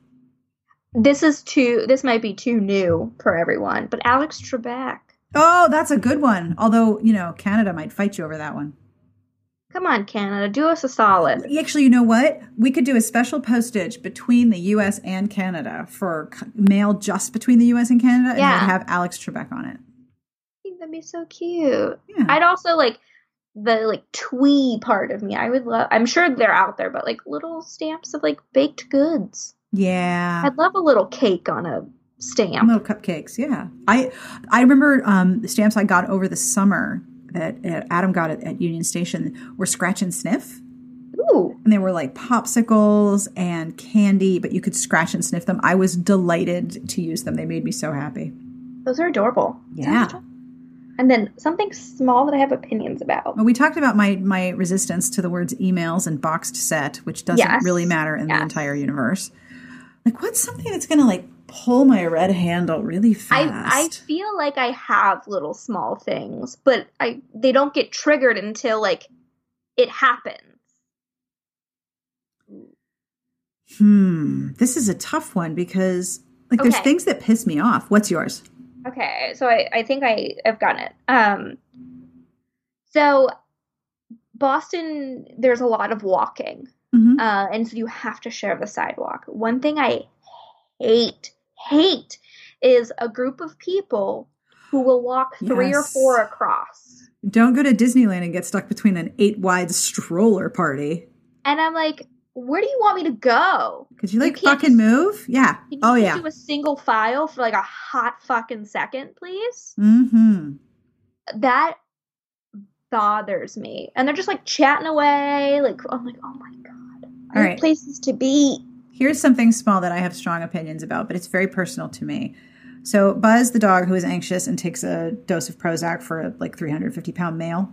this is too. This might be too new for everyone, but Alex Trebek. Oh, that's a good one. Although, you know, Canada might fight you over that one. Come on, Canada, do us a solid. Actually, you know what? We could do a special postage between the U.S. and Canada for mail just between the U.S. and Canada, and Yeah. would have Alex Trebek on it. I think that'd be so cute. Yeah. I'd also like the like twee part of me. I would love. I'm sure they're out there, but like little stamps of like baked goods. yeah. I'd love a little cake on a stamp. Little cupcakes, yeah. I I remember um, the stamps I got over the summer that Adam got at, at Union Station were scratch and sniff, Ooh, and they were like popsicles and candy, but you could scratch and sniff them. I was delighted to use them. They made me so happy. those are adorable. Yeah. And then something small that I have opinions about. Well, we talked about my my resistance to the words emails and boxed set, which doesn't Yes. really matter in the entire universe. Like, what's something that's going to like pull my red handle really fast? I I feel like I have little small things, but I they don't get triggered until like it happens. hmm. This is a tough one because like there's things that piss me off. What's yours? Okay, so I, I think I I've gotten it. Um, so Boston, there's a lot of walking, Mhm. uh, and so you have to share the sidewalk. One thing I hate, hate, is a group of people who will walk three or four across, Don't go to Disneyland and get stuck between an eight wide stroller party. and I'm like, where do you want me to go? Could you like can't fucking just- move? Yeah. You Oh yeah. do a single file for like a hot fucking second, please? Mm-hmm. that bothers me. And they're just like chatting away. Like I'm like, oh my god, I All have places to be. Here's something small that I have strong opinions about, but it's very personal to me. So Buzz, the dog who is anxious and takes a dose of Prozac for a like 350 pound male,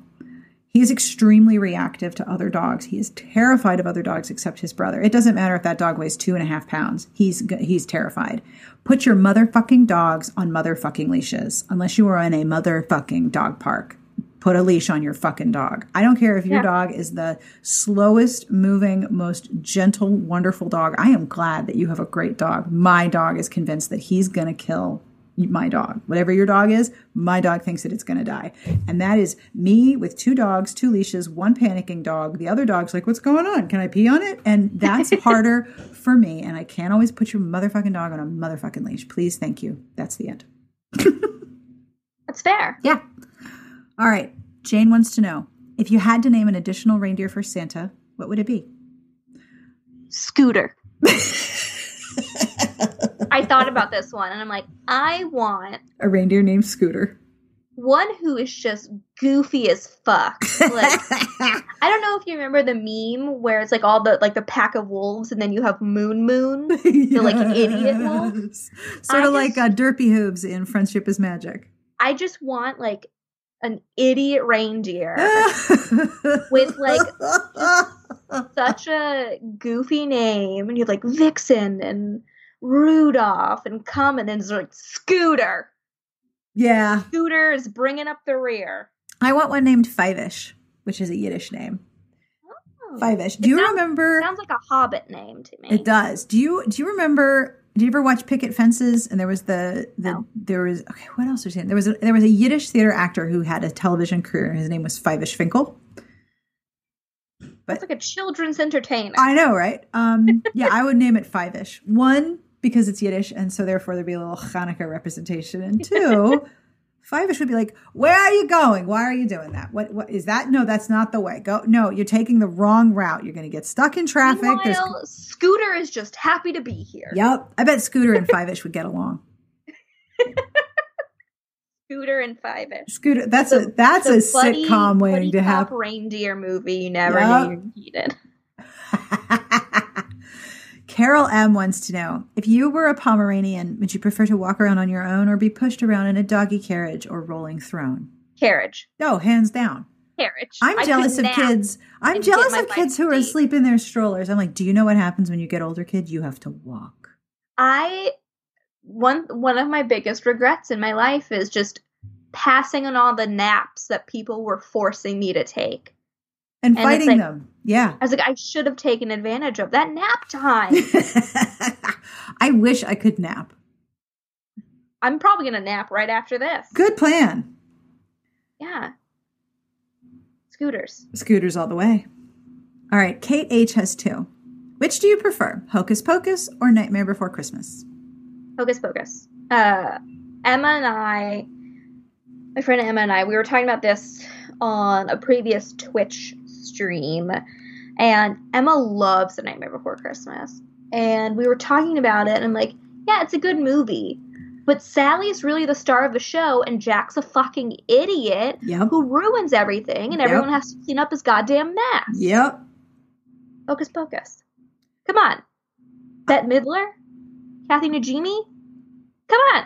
he is extremely reactive to other dogs. He is terrified of other dogs except his brother. It doesn't matter if that dog weighs two and a half pounds. He's he's terrified. Put your motherfucking dogs on motherfucking leashes, unless you are in a motherfucking dog park. Put a leash on your fucking dog. I don't care if your Yeah. dog is the slowest moving, most gentle, wonderful dog. I am glad that you have a great dog. My dog is convinced that he's going to kill my dog. Whatever your dog is, my dog thinks that it's going to die. And that is me with two dogs, two leashes, one panicking dog. The other dog's like, what's going on? Can I pee on it? And that's harder for me. And I can't always put your motherfucking dog on a motherfucking leash. Please, thank you. That's the end. That's fair. Yeah. All right. Jane wants to know if you had to name an additional reindeer for Santa, what would it be? Scooter. I thought about this one and I'm like, I want A reindeer named Scooter. one who is just goofy as fuck. Like I don't know if you remember the meme where it's like all the like the pack of wolves and then you have Moon Moon. They're like idiot wolf. Sort I of like uh, Derpy Hooves in Friendship is Magic. I just want like an idiot reindeer with like such a goofy name and you have like Vixen and Rudolph and come and then it's like Scooter. yeah. Scooter is bringing up the rear. I want one named Fivish, which is a Yiddish name. Oh. Fivish. It Do you sounds- remember? Sounds like a Hobbit name to me. It does. Do you do you remember? Did you ever watch Picket Fences? And there was the the No. there was okay. What else was in there? Was a, there was a Yiddish theater actor who had a television career. His name was Fyvush Finkel. It's like a children's entertainer. I know, right? Um, yeah, I would name it Fivish. One because it's Yiddish, and so therefore there'd be a little Hanukkah representation. And two, Fivish would be like, "Where are you going? Why are you doing that? What what is that? No, that's not the way. Go. No, you're taking the wrong route. You're going to get stuck in traffic. There's Scooter is just happy to be here. Yep. I bet Scooter and Fivish would get along. Scooter and Five-ish. Scooter, that's a that's a The buddy- sitcom waiting to happen. reindeer movie you never Yep. knew you needed. Carol M wants to know if you were a Pomeranian, would you prefer to walk around on your own or be pushed around in a doggy carriage or rolling throne? Carriage. No, hands down. Carriage. I'm I jealous of kids. I'm jealous of kids who are asleep in their strollers. I'm like, do you know what happens when you get older, kid? You have to walk. I one one of my biggest regrets in my life is just passing on all the naps that people were forcing me to take. And, And fighting like- them. Yeah. I was like, I should have taken advantage of that nap time. I wish I could nap. I'm probably gonna nap right after this. Good plan. Yeah. Scooters. Scooters all the way. All right, Kate H has two. Which do you prefer, Hocus Pocus or Nightmare Before Christmas? Hocus Pocus. Uh, Emma and I, my friend Emma and I, we were talking about this on a previous Twitch stream, and Emma loves The Nightmare Before Christmas. And we were talking about it, and I'm like, yeah, it's a good movie. But Sally's really the star of the show, and Jack's a fucking idiot Yep. who ruins everything, and Yep. everyone has to clean up his goddamn mess. Yep. Hocus Pocus. Come on. Bette Midler? Kathy Najimy? Come on.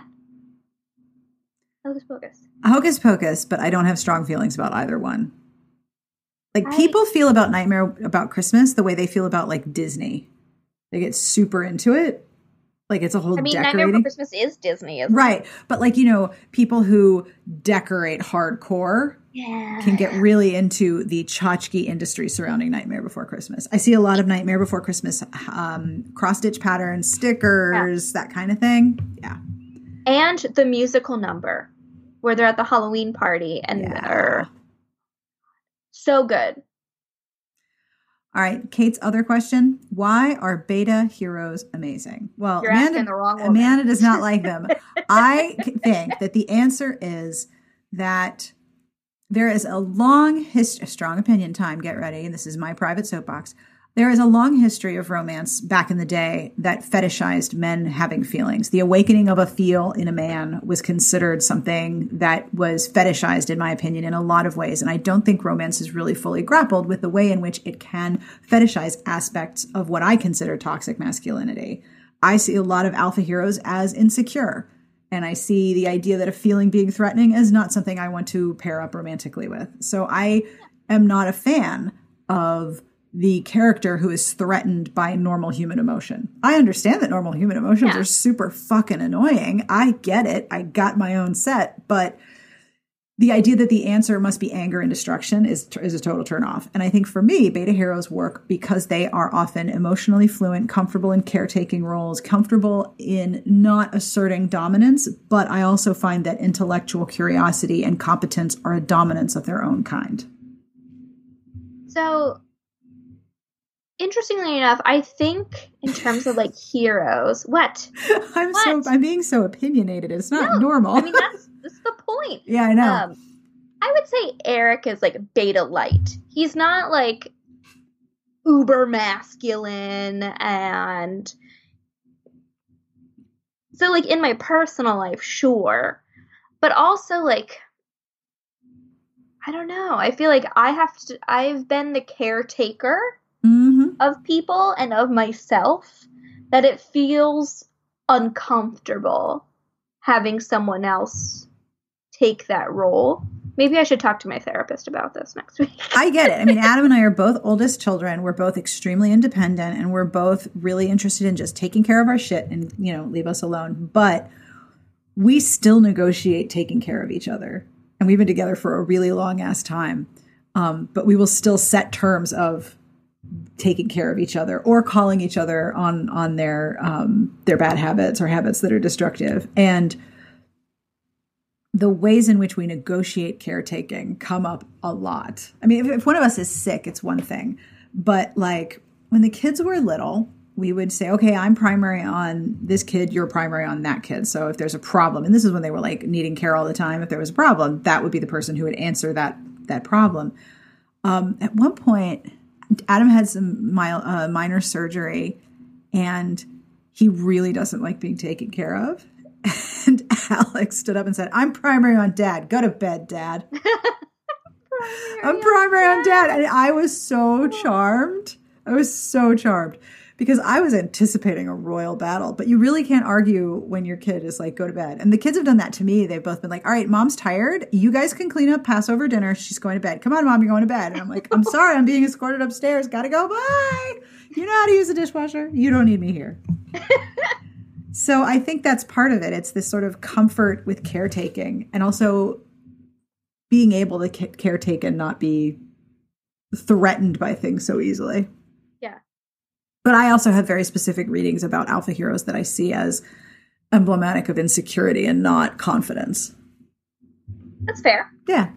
Hocus Pocus. Hocus Pocus, but I don't have strong feelings about either one. Like I- people feel about Nightmare about Christmas the way they feel about like Disney. They get super into it. Like it's a whole I mean, Nightmare. Before Christmas is Disney, isn't Right. But like, you know, people who decorate hardcore? Yeah. can get really into the tchotchke industry surrounding Nightmare Before Christmas. I see a lot of Nightmare Before Christmas um, cross stitch patterns, stickers, that kind of thing. Yeah. And the musical number where they're at the Halloween party and Yeah. they're so good. All right. Kate's other question Why are beta heroes amazing? Well, You're Amanda. Amanda does not like them. I think that the answer is that there is a long history, strong opinion time, get ready. This is my private soapbox. There is a long history of romance back in the day that fetishized men having feelings. The awakening of a feel in a man was considered something that was fetishized, in my opinion, in a lot of ways. And I don't think romance is really fully grappled with the way in which it can fetishize aspects of what I consider toxic masculinity. I see a lot of alpha heroes as insecure. And I see the idea that a feeling being threatening is not something I want to pair up romantically with. So I am not a fan of the character who is threatened by normal human emotion. I understand that normal human emotions Yeah. are super fucking annoying. I get it. I got my own set, but the idea that the answer must be anger and destruction is is a total turnoff. And I think for me, beta heroes work because they are often emotionally fluent, comfortable in caretaking roles, comfortable in not asserting dominance. But I also find that intellectual curiosity and competence are a dominance of their own kind. So, interestingly enough, I think in terms of like heroes, what? I'm What? so I'm being so opinionated. It's not No, normal. I mean, that's that's the point. yeah, I know. Um, I would say Eric is like beta light. He's not like uber masculine and so like in my personal life, sure. But also like I don't know. I feel like I have to I've been the caretaker hmm of people and of myself that it feels uncomfortable having someone else take that role. Maybe I should talk to my therapist about this next week. I get it. I mean, Adam and I are both oldest children. We're both extremely independent and we're both really interested in just taking care of our shit and, you know, leave us alone. But we still negotiate taking care of each other. And we've been together for a really long ass time. Um, but we will still set terms of taking care of each other or calling each other on on their um, their bad habits or habits that are destructive. And the ways in which we negotiate caretaking come up a lot. I mean, if, if one of us is sick, it's one thing. But like when the kids were little, we would say, okay, I'm primary on this kid, you're primary on that kid. So if there's a problem, and this is when they were like needing care all the time, if there was a problem, that would be the person who would answer that that problem. Um, at one point, Adam had some mild, uh, minor surgery, and he really doesn't like being taken care of. And Alex stood up and said, I'm primary on dad. Go to bed, dad. I'm primary on dad. And I was so charmed. I was so charmed because I was anticipating a royal battle. But you really can't argue when your kid is like, go to bed. And the kids have done that to me. They've both been like, all right, mom's tired. You guys can clean up Passover dinner. She's going to bed. Come on, mom, you're going to bed. And I'm like, I'm sorry, I'm being escorted upstairs. Gotta go. Bye. You know how to use a dishwasher. You don't need me here. so I think that's part of it. It's this sort of comfort with caretaking and also being able to ca- caretake and not be threatened by things so easily. But I also have very specific readings about alpha heroes that I see as emblematic of insecurity and not confidence. That's fair. Yeah.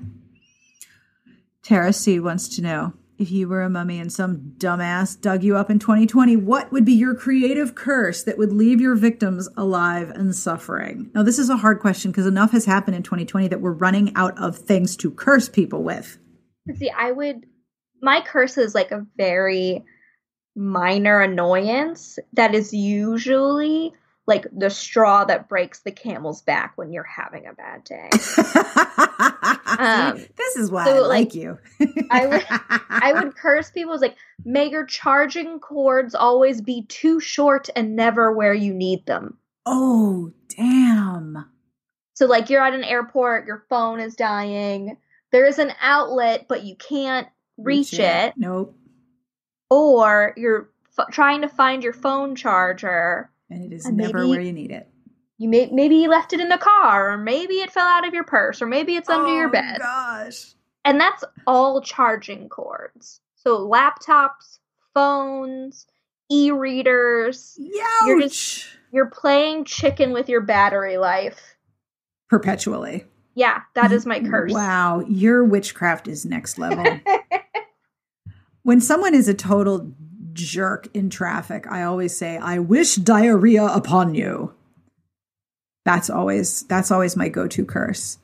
Tara C wants to know if you were a mummy and some dumbass dug you up in 2020, what would be your creative curse that would leave your victims alive and suffering? Now, this is a hard question because enough has happened in 2020 that we're running out of things to curse people with. See, I would my curse is like a very minor annoyance that is usually like the straw that breaks the camel's back when you're having a bad day. Um, this is why so, I like, like, you. I would I would curse people as like, may your charging cords always be too short and never where you need them. Oh, damn. So like you're at an airport, your phone is dying. There is an outlet, but you can't reach, it. Nope. Or you're f- trying to find your phone charger. And it is And never maybe- where you need it. You may maybe you left it in the car, or maybe it fell out of your purse, or maybe it's under your bed. Oh, bed. gosh. And that's all charging cords. So laptops, phones, e-readers. Youch. You're just- You're playing chicken with your battery life. Perpetually. Yeah, that is my curse. Wow, your witchcraft is next level. when someone is a total jerk in traffic, I always say, "I wish diarrhea upon you." That's always that's always my go-to curse.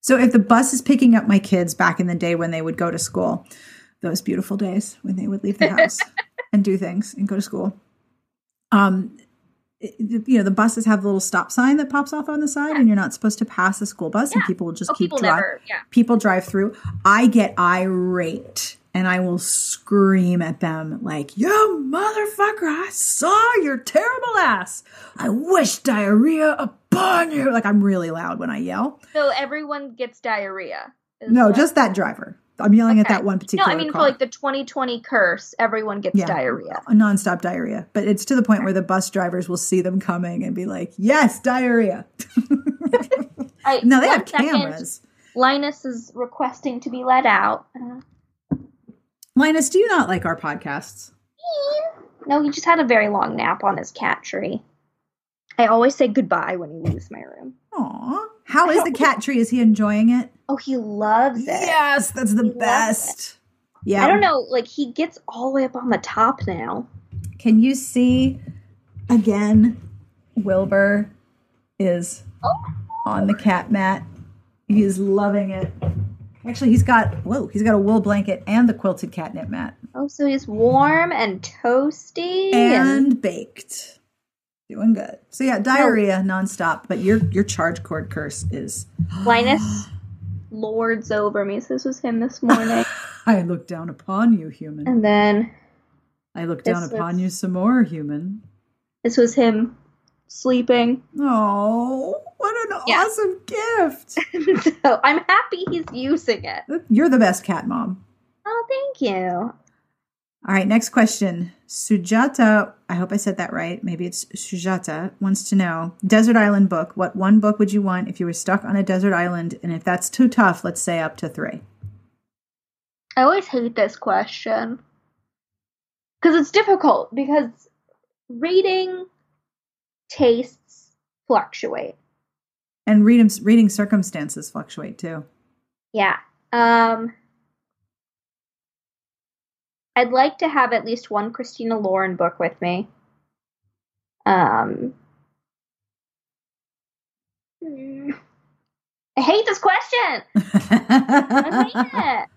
So if the bus is picking up my kids back in the day when they would go to school, those beautiful days when they would leave the house and do things and go to school. Um it- you know the buses have the little stop sign that pops off on the side and you're not supposed to pass a school bus and people will just Oh, keep people driving never. Yeah. people drive through, I get irate and I will scream at them like, "You motherfucker! I saw your terrible ass. I wish diarrhea upon you." Like I'm really loud when I yell. So everyone gets diarrhea. No, what- just that driver. I'm yelling at that one particular. no. I mean for like the 2020 curse, everyone gets Yeah. diarrhea. a nonstop diarrhea. But it's to the point where the bus drivers will see them coming and be like, "Yes, diarrhea." I, no, they have second- cameras. Linus is requesting to be let out. Uh, Linus, do you not like our podcasts? no, he just had a very long nap on his cat tree. I always say goodbye when he leaves my room. Aw. How is the cat tree? Is he enjoying it? Oh, he loves it. Yes, that's the He best. Yeah. I don't know, like he gets all the way up on the top now. Can you see again? Wilbur is oh. on the cat mat. He's loving it. Actually, he's got whoa, he's got a wool blanket and the quilted catnip mat. Oh, so he's warm and toasty And baked. Doing good. So yeah, diarrhea nonstop, but your your charge cord curse is Linus lords over me. So this was him this morning. I look down upon you, human. and then I look down upon was- you some more, human. this was him sleeping. Oh, what an Yeah. awesome gift. so I'm happy he's using it. You're the best cat mom. Oh, thank you. All right, next question. Sujata, I hope I said that right. Maybe it's Sujata, wants to know Desert Island book. What one book would you want if you were stuck on a desert island? And if that's too tough, let's say up to three. I always hate this question because it's difficult because reading tastes fluctuate. And reading, reading circumstances fluctuate too. Yeah. Um I'd like to have at least one Christina Lauren book with me. Um. I hate this question. I hate it.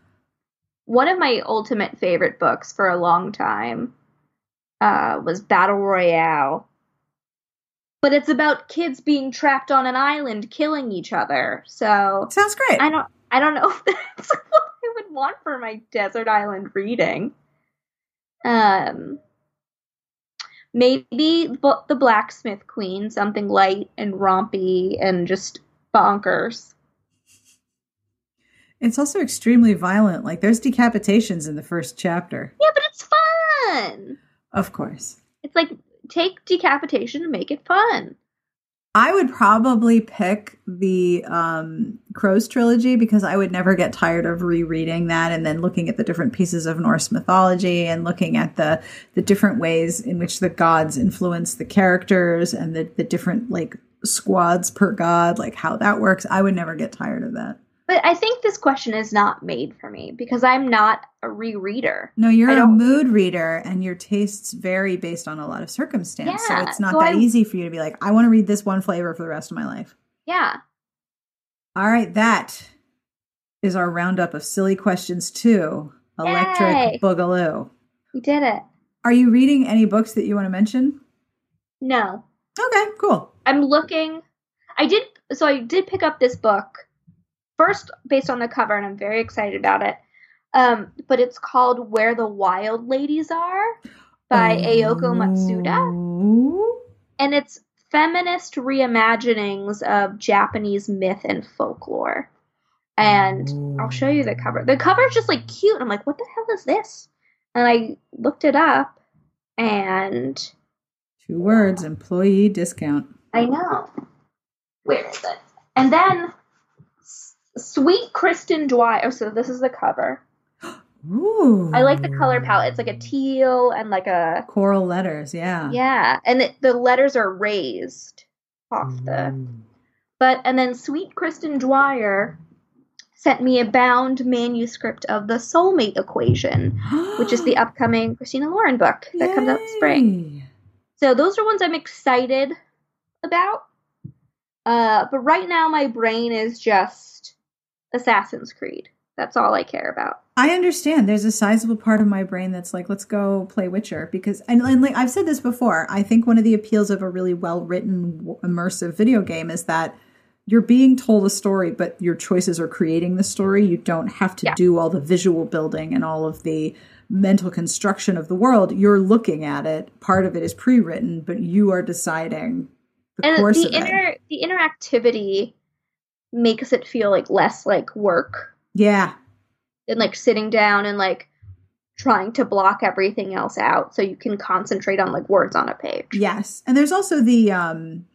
One of my ultimate favorite books for a long time uh, was Battle Royale. But it's about kids being trapped on an island killing each other. So Sounds great. I don't I don't know if that's what I would want for my desert island reading. Um maybe the blacksmith queen, something light and rompy and just bonkers. It's also extremely violent. Like there's decapitations in the first chapter. Yeah, but it's fun. Of course. It's like take decapitation and make it fun. I would probably pick the um, Crows trilogy because I would never get tired of rereading that and then looking at the different pieces of Norse mythology and looking at the the different ways in which the gods influence the characters and the the different like squads per god, like how that works. I would never get tired of that. But I think this question is not made for me because I'm not a rereader. No, you're a mood reader and your tastes vary based on a lot of circumstance. Yeah, so it's not so that I- easy for you to be like, I want to read this one flavor for the rest of my life. Yeah. All right, that is our roundup of silly questions two. Electric Yay. Boogaloo. We did it. Are you reading any books that you want to mention? No. Okay, cool. I'm looking. I did. So I did pick up this book first based on the cover, and I'm very excited about it. Um, but it's called Where the Wild Ladies Are by Aoko Matsuda, and it's feminist reimaginings of Japanese myth and folklore. And I'll show you the cover. The cover's just like cute. I'm like, what the hell is this? And I looked it up, and Two words employee discount. I know. Where is it? And then Sweet Kristen Dwyer. Oh, so this is the cover. Ooh. I like the color palette. It's like a teal and like a Coral letters, yeah. yeah, and the, the letters are raised off the. But and then Sweet Kristen Dwyer sent me a bound manuscript of the Soulmate Equation, which is the upcoming Christina Lauren book that comes out in spring. So those are ones I'm excited about. Uh, but right now my brain is just Assassin's Creed. That's all I care about. I understand. There's a sizable part of my brain that's like, let's go play Witcher because, and, and like I've said this before, I think one of the appeals of a really well written, immersive video game is that you're being told a story, but your choices are creating the story. You don't have to Yeah. do all the visual building and all of the mental construction of the world. You're looking at it. Part of it is pre written, but you are deciding the and course the of it. the interactivity makes it feel like less like work Yeah. than like sitting down and like trying to block everything else out so you can concentrate on like words on a page. Yes. And there's also the um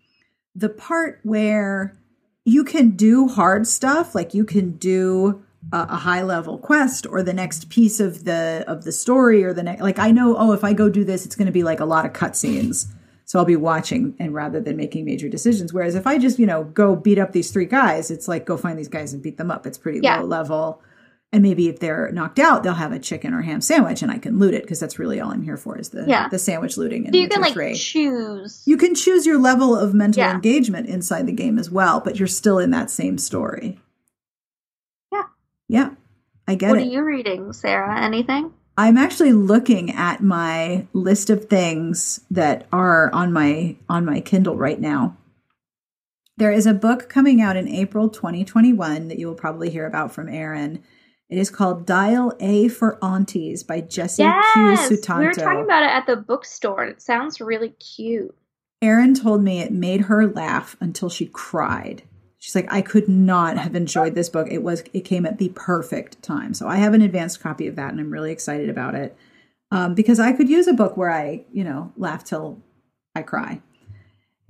the part where you can do hard stuff, like you can do a, a high level quest or the next piece of the of the story or the next. Like I know, oh, if I go do this, it's going to be like a lot of cutscenes. So I'll be watching and rather than making major decisions. Whereas if I just, you know, go beat up these three guys, it's like go find these guys and beat them up. It's pretty Yeah. low level. And maybe if they're knocked out, they'll have a chicken or ham sandwich and I can loot it because that's really all I'm here for is the Yeah. the sandwich looting in So you can like 3. choose. you can choose your level of mental Yeah. engagement inside the game as well, but you're still in that same story. Yeah. Yeah. I get What it. What are you reading, Sarah? Anything? I'm actually looking at my list of things that are on my on my Kindle right now. There is a book coming out in April 2021 that you will probably hear about from Erin. It is called Dial A for Aunties by Jesse Yes, Q. we Sutanto. were talking about it at the bookstore, and it sounds really cute. Erin told me it made her laugh until she cried. She's like, I could not have enjoyed this book. It was it came at the perfect time. So I have an advanced copy of that, and I'm really excited about it um, because I could use a book where I, you know, laugh till I cry.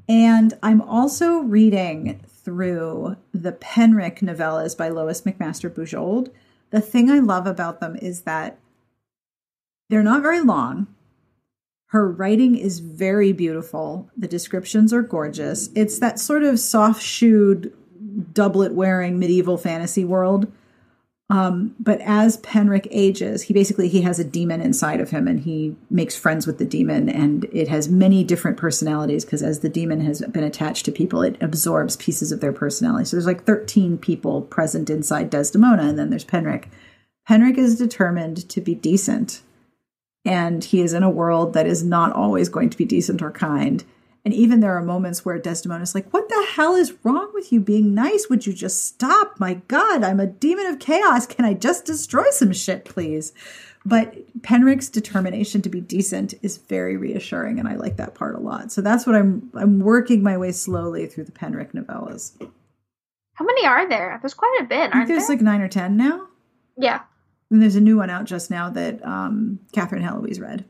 And I'm also reading through the Penric novellas by Lois McMaster Bujold. The thing I love about them is that they're not very long. Her writing is very beautiful. The descriptions are gorgeous. It's that sort of soft shoed, doublet wearing medieval fantasy world. Um, but as Penric ages, he basically he has a demon inside of him, and he makes friends with the demon, and it has many different personalities because as the demon has been attached to people, it absorbs pieces of their personality. So there's like 13 people present inside Desdemona, and then there's Penric. Penric is determined to be decent and he is in a world that is not always going to be decent or kind. And even there are moments where Desdemona's like, What the hell is wrong with you being nice? Would you just stop? My God, I'm a demon of chaos. Can I just destroy some shit, please? But Penric's determination to be decent is very reassuring, and I like that part a lot. So that's what I'm I'm working my way slowly through the Penric novellas. How many are there? There's quite a bit, aren't there's there? like nine or ten now. yeah. And there's a new one out just now that um, Catherine Heloise read.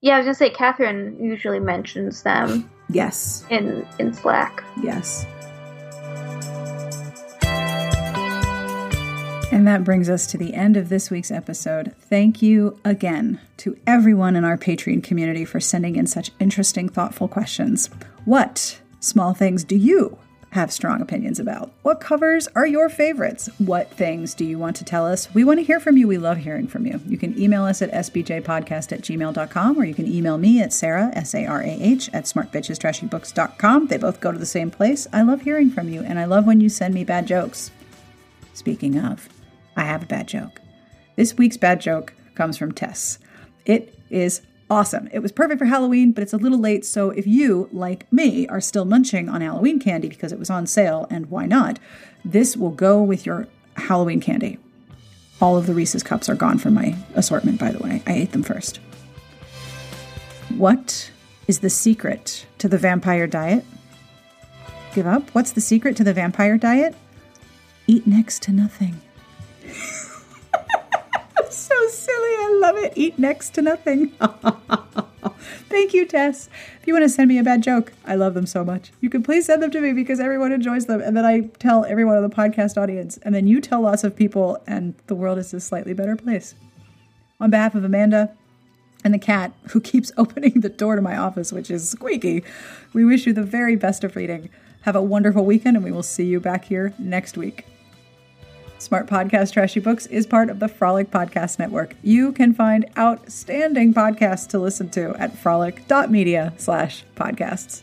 Yeah, I was gonna say Catherine usually mentions them Yes, in in Slack. yes. And that brings us to the end of this week's episode. Thank you again to everyone in our Patreon community for sending in such interesting, thoughtful questions. What small things do you have strong opinions about? What covers are your favorites? What things do you want to tell us? We want to hear from you. We love hearing from you. You can email us at sbjpodcast at gmail.com or you can email me at Sarah, S A R A H, at smartbitchestrashybooks.com. They both go to the same place. I love hearing from you, and I love when you send me bad jokes. Speaking of, I have a bad joke. This week's bad joke comes from Tess. It is awesome. It was perfect for Halloween, but it's a little late, so if you, like me, are still munching on Halloween candy because it was on sale, and why not, this will go with your Halloween candy. All of the Reese's cups are gone from my assortment, by the way. I ate them first. What is the secret to the vampire diet? Give up? What's the secret to the vampire diet? Eat next to nothing. so silly. I love it. Eat next to nothing. Thank you, Tess. If you want to send me a bad joke, I love them so much. You can please send them to me because everyone enjoys them. And then I tell everyone in the podcast audience. And then you tell lots of people, and the world is a slightly better place. On behalf of Amanda and the cat who keeps opening the door to my office, which is squeaky, we wish you the very best of reading. Have a wonderful weekend, and we will see you back here next week. Smart Podcast Trashy Books is part of the Frolic Podcast Network. You can find outstanding podcasts to listen to at frolic.media slash podcasts.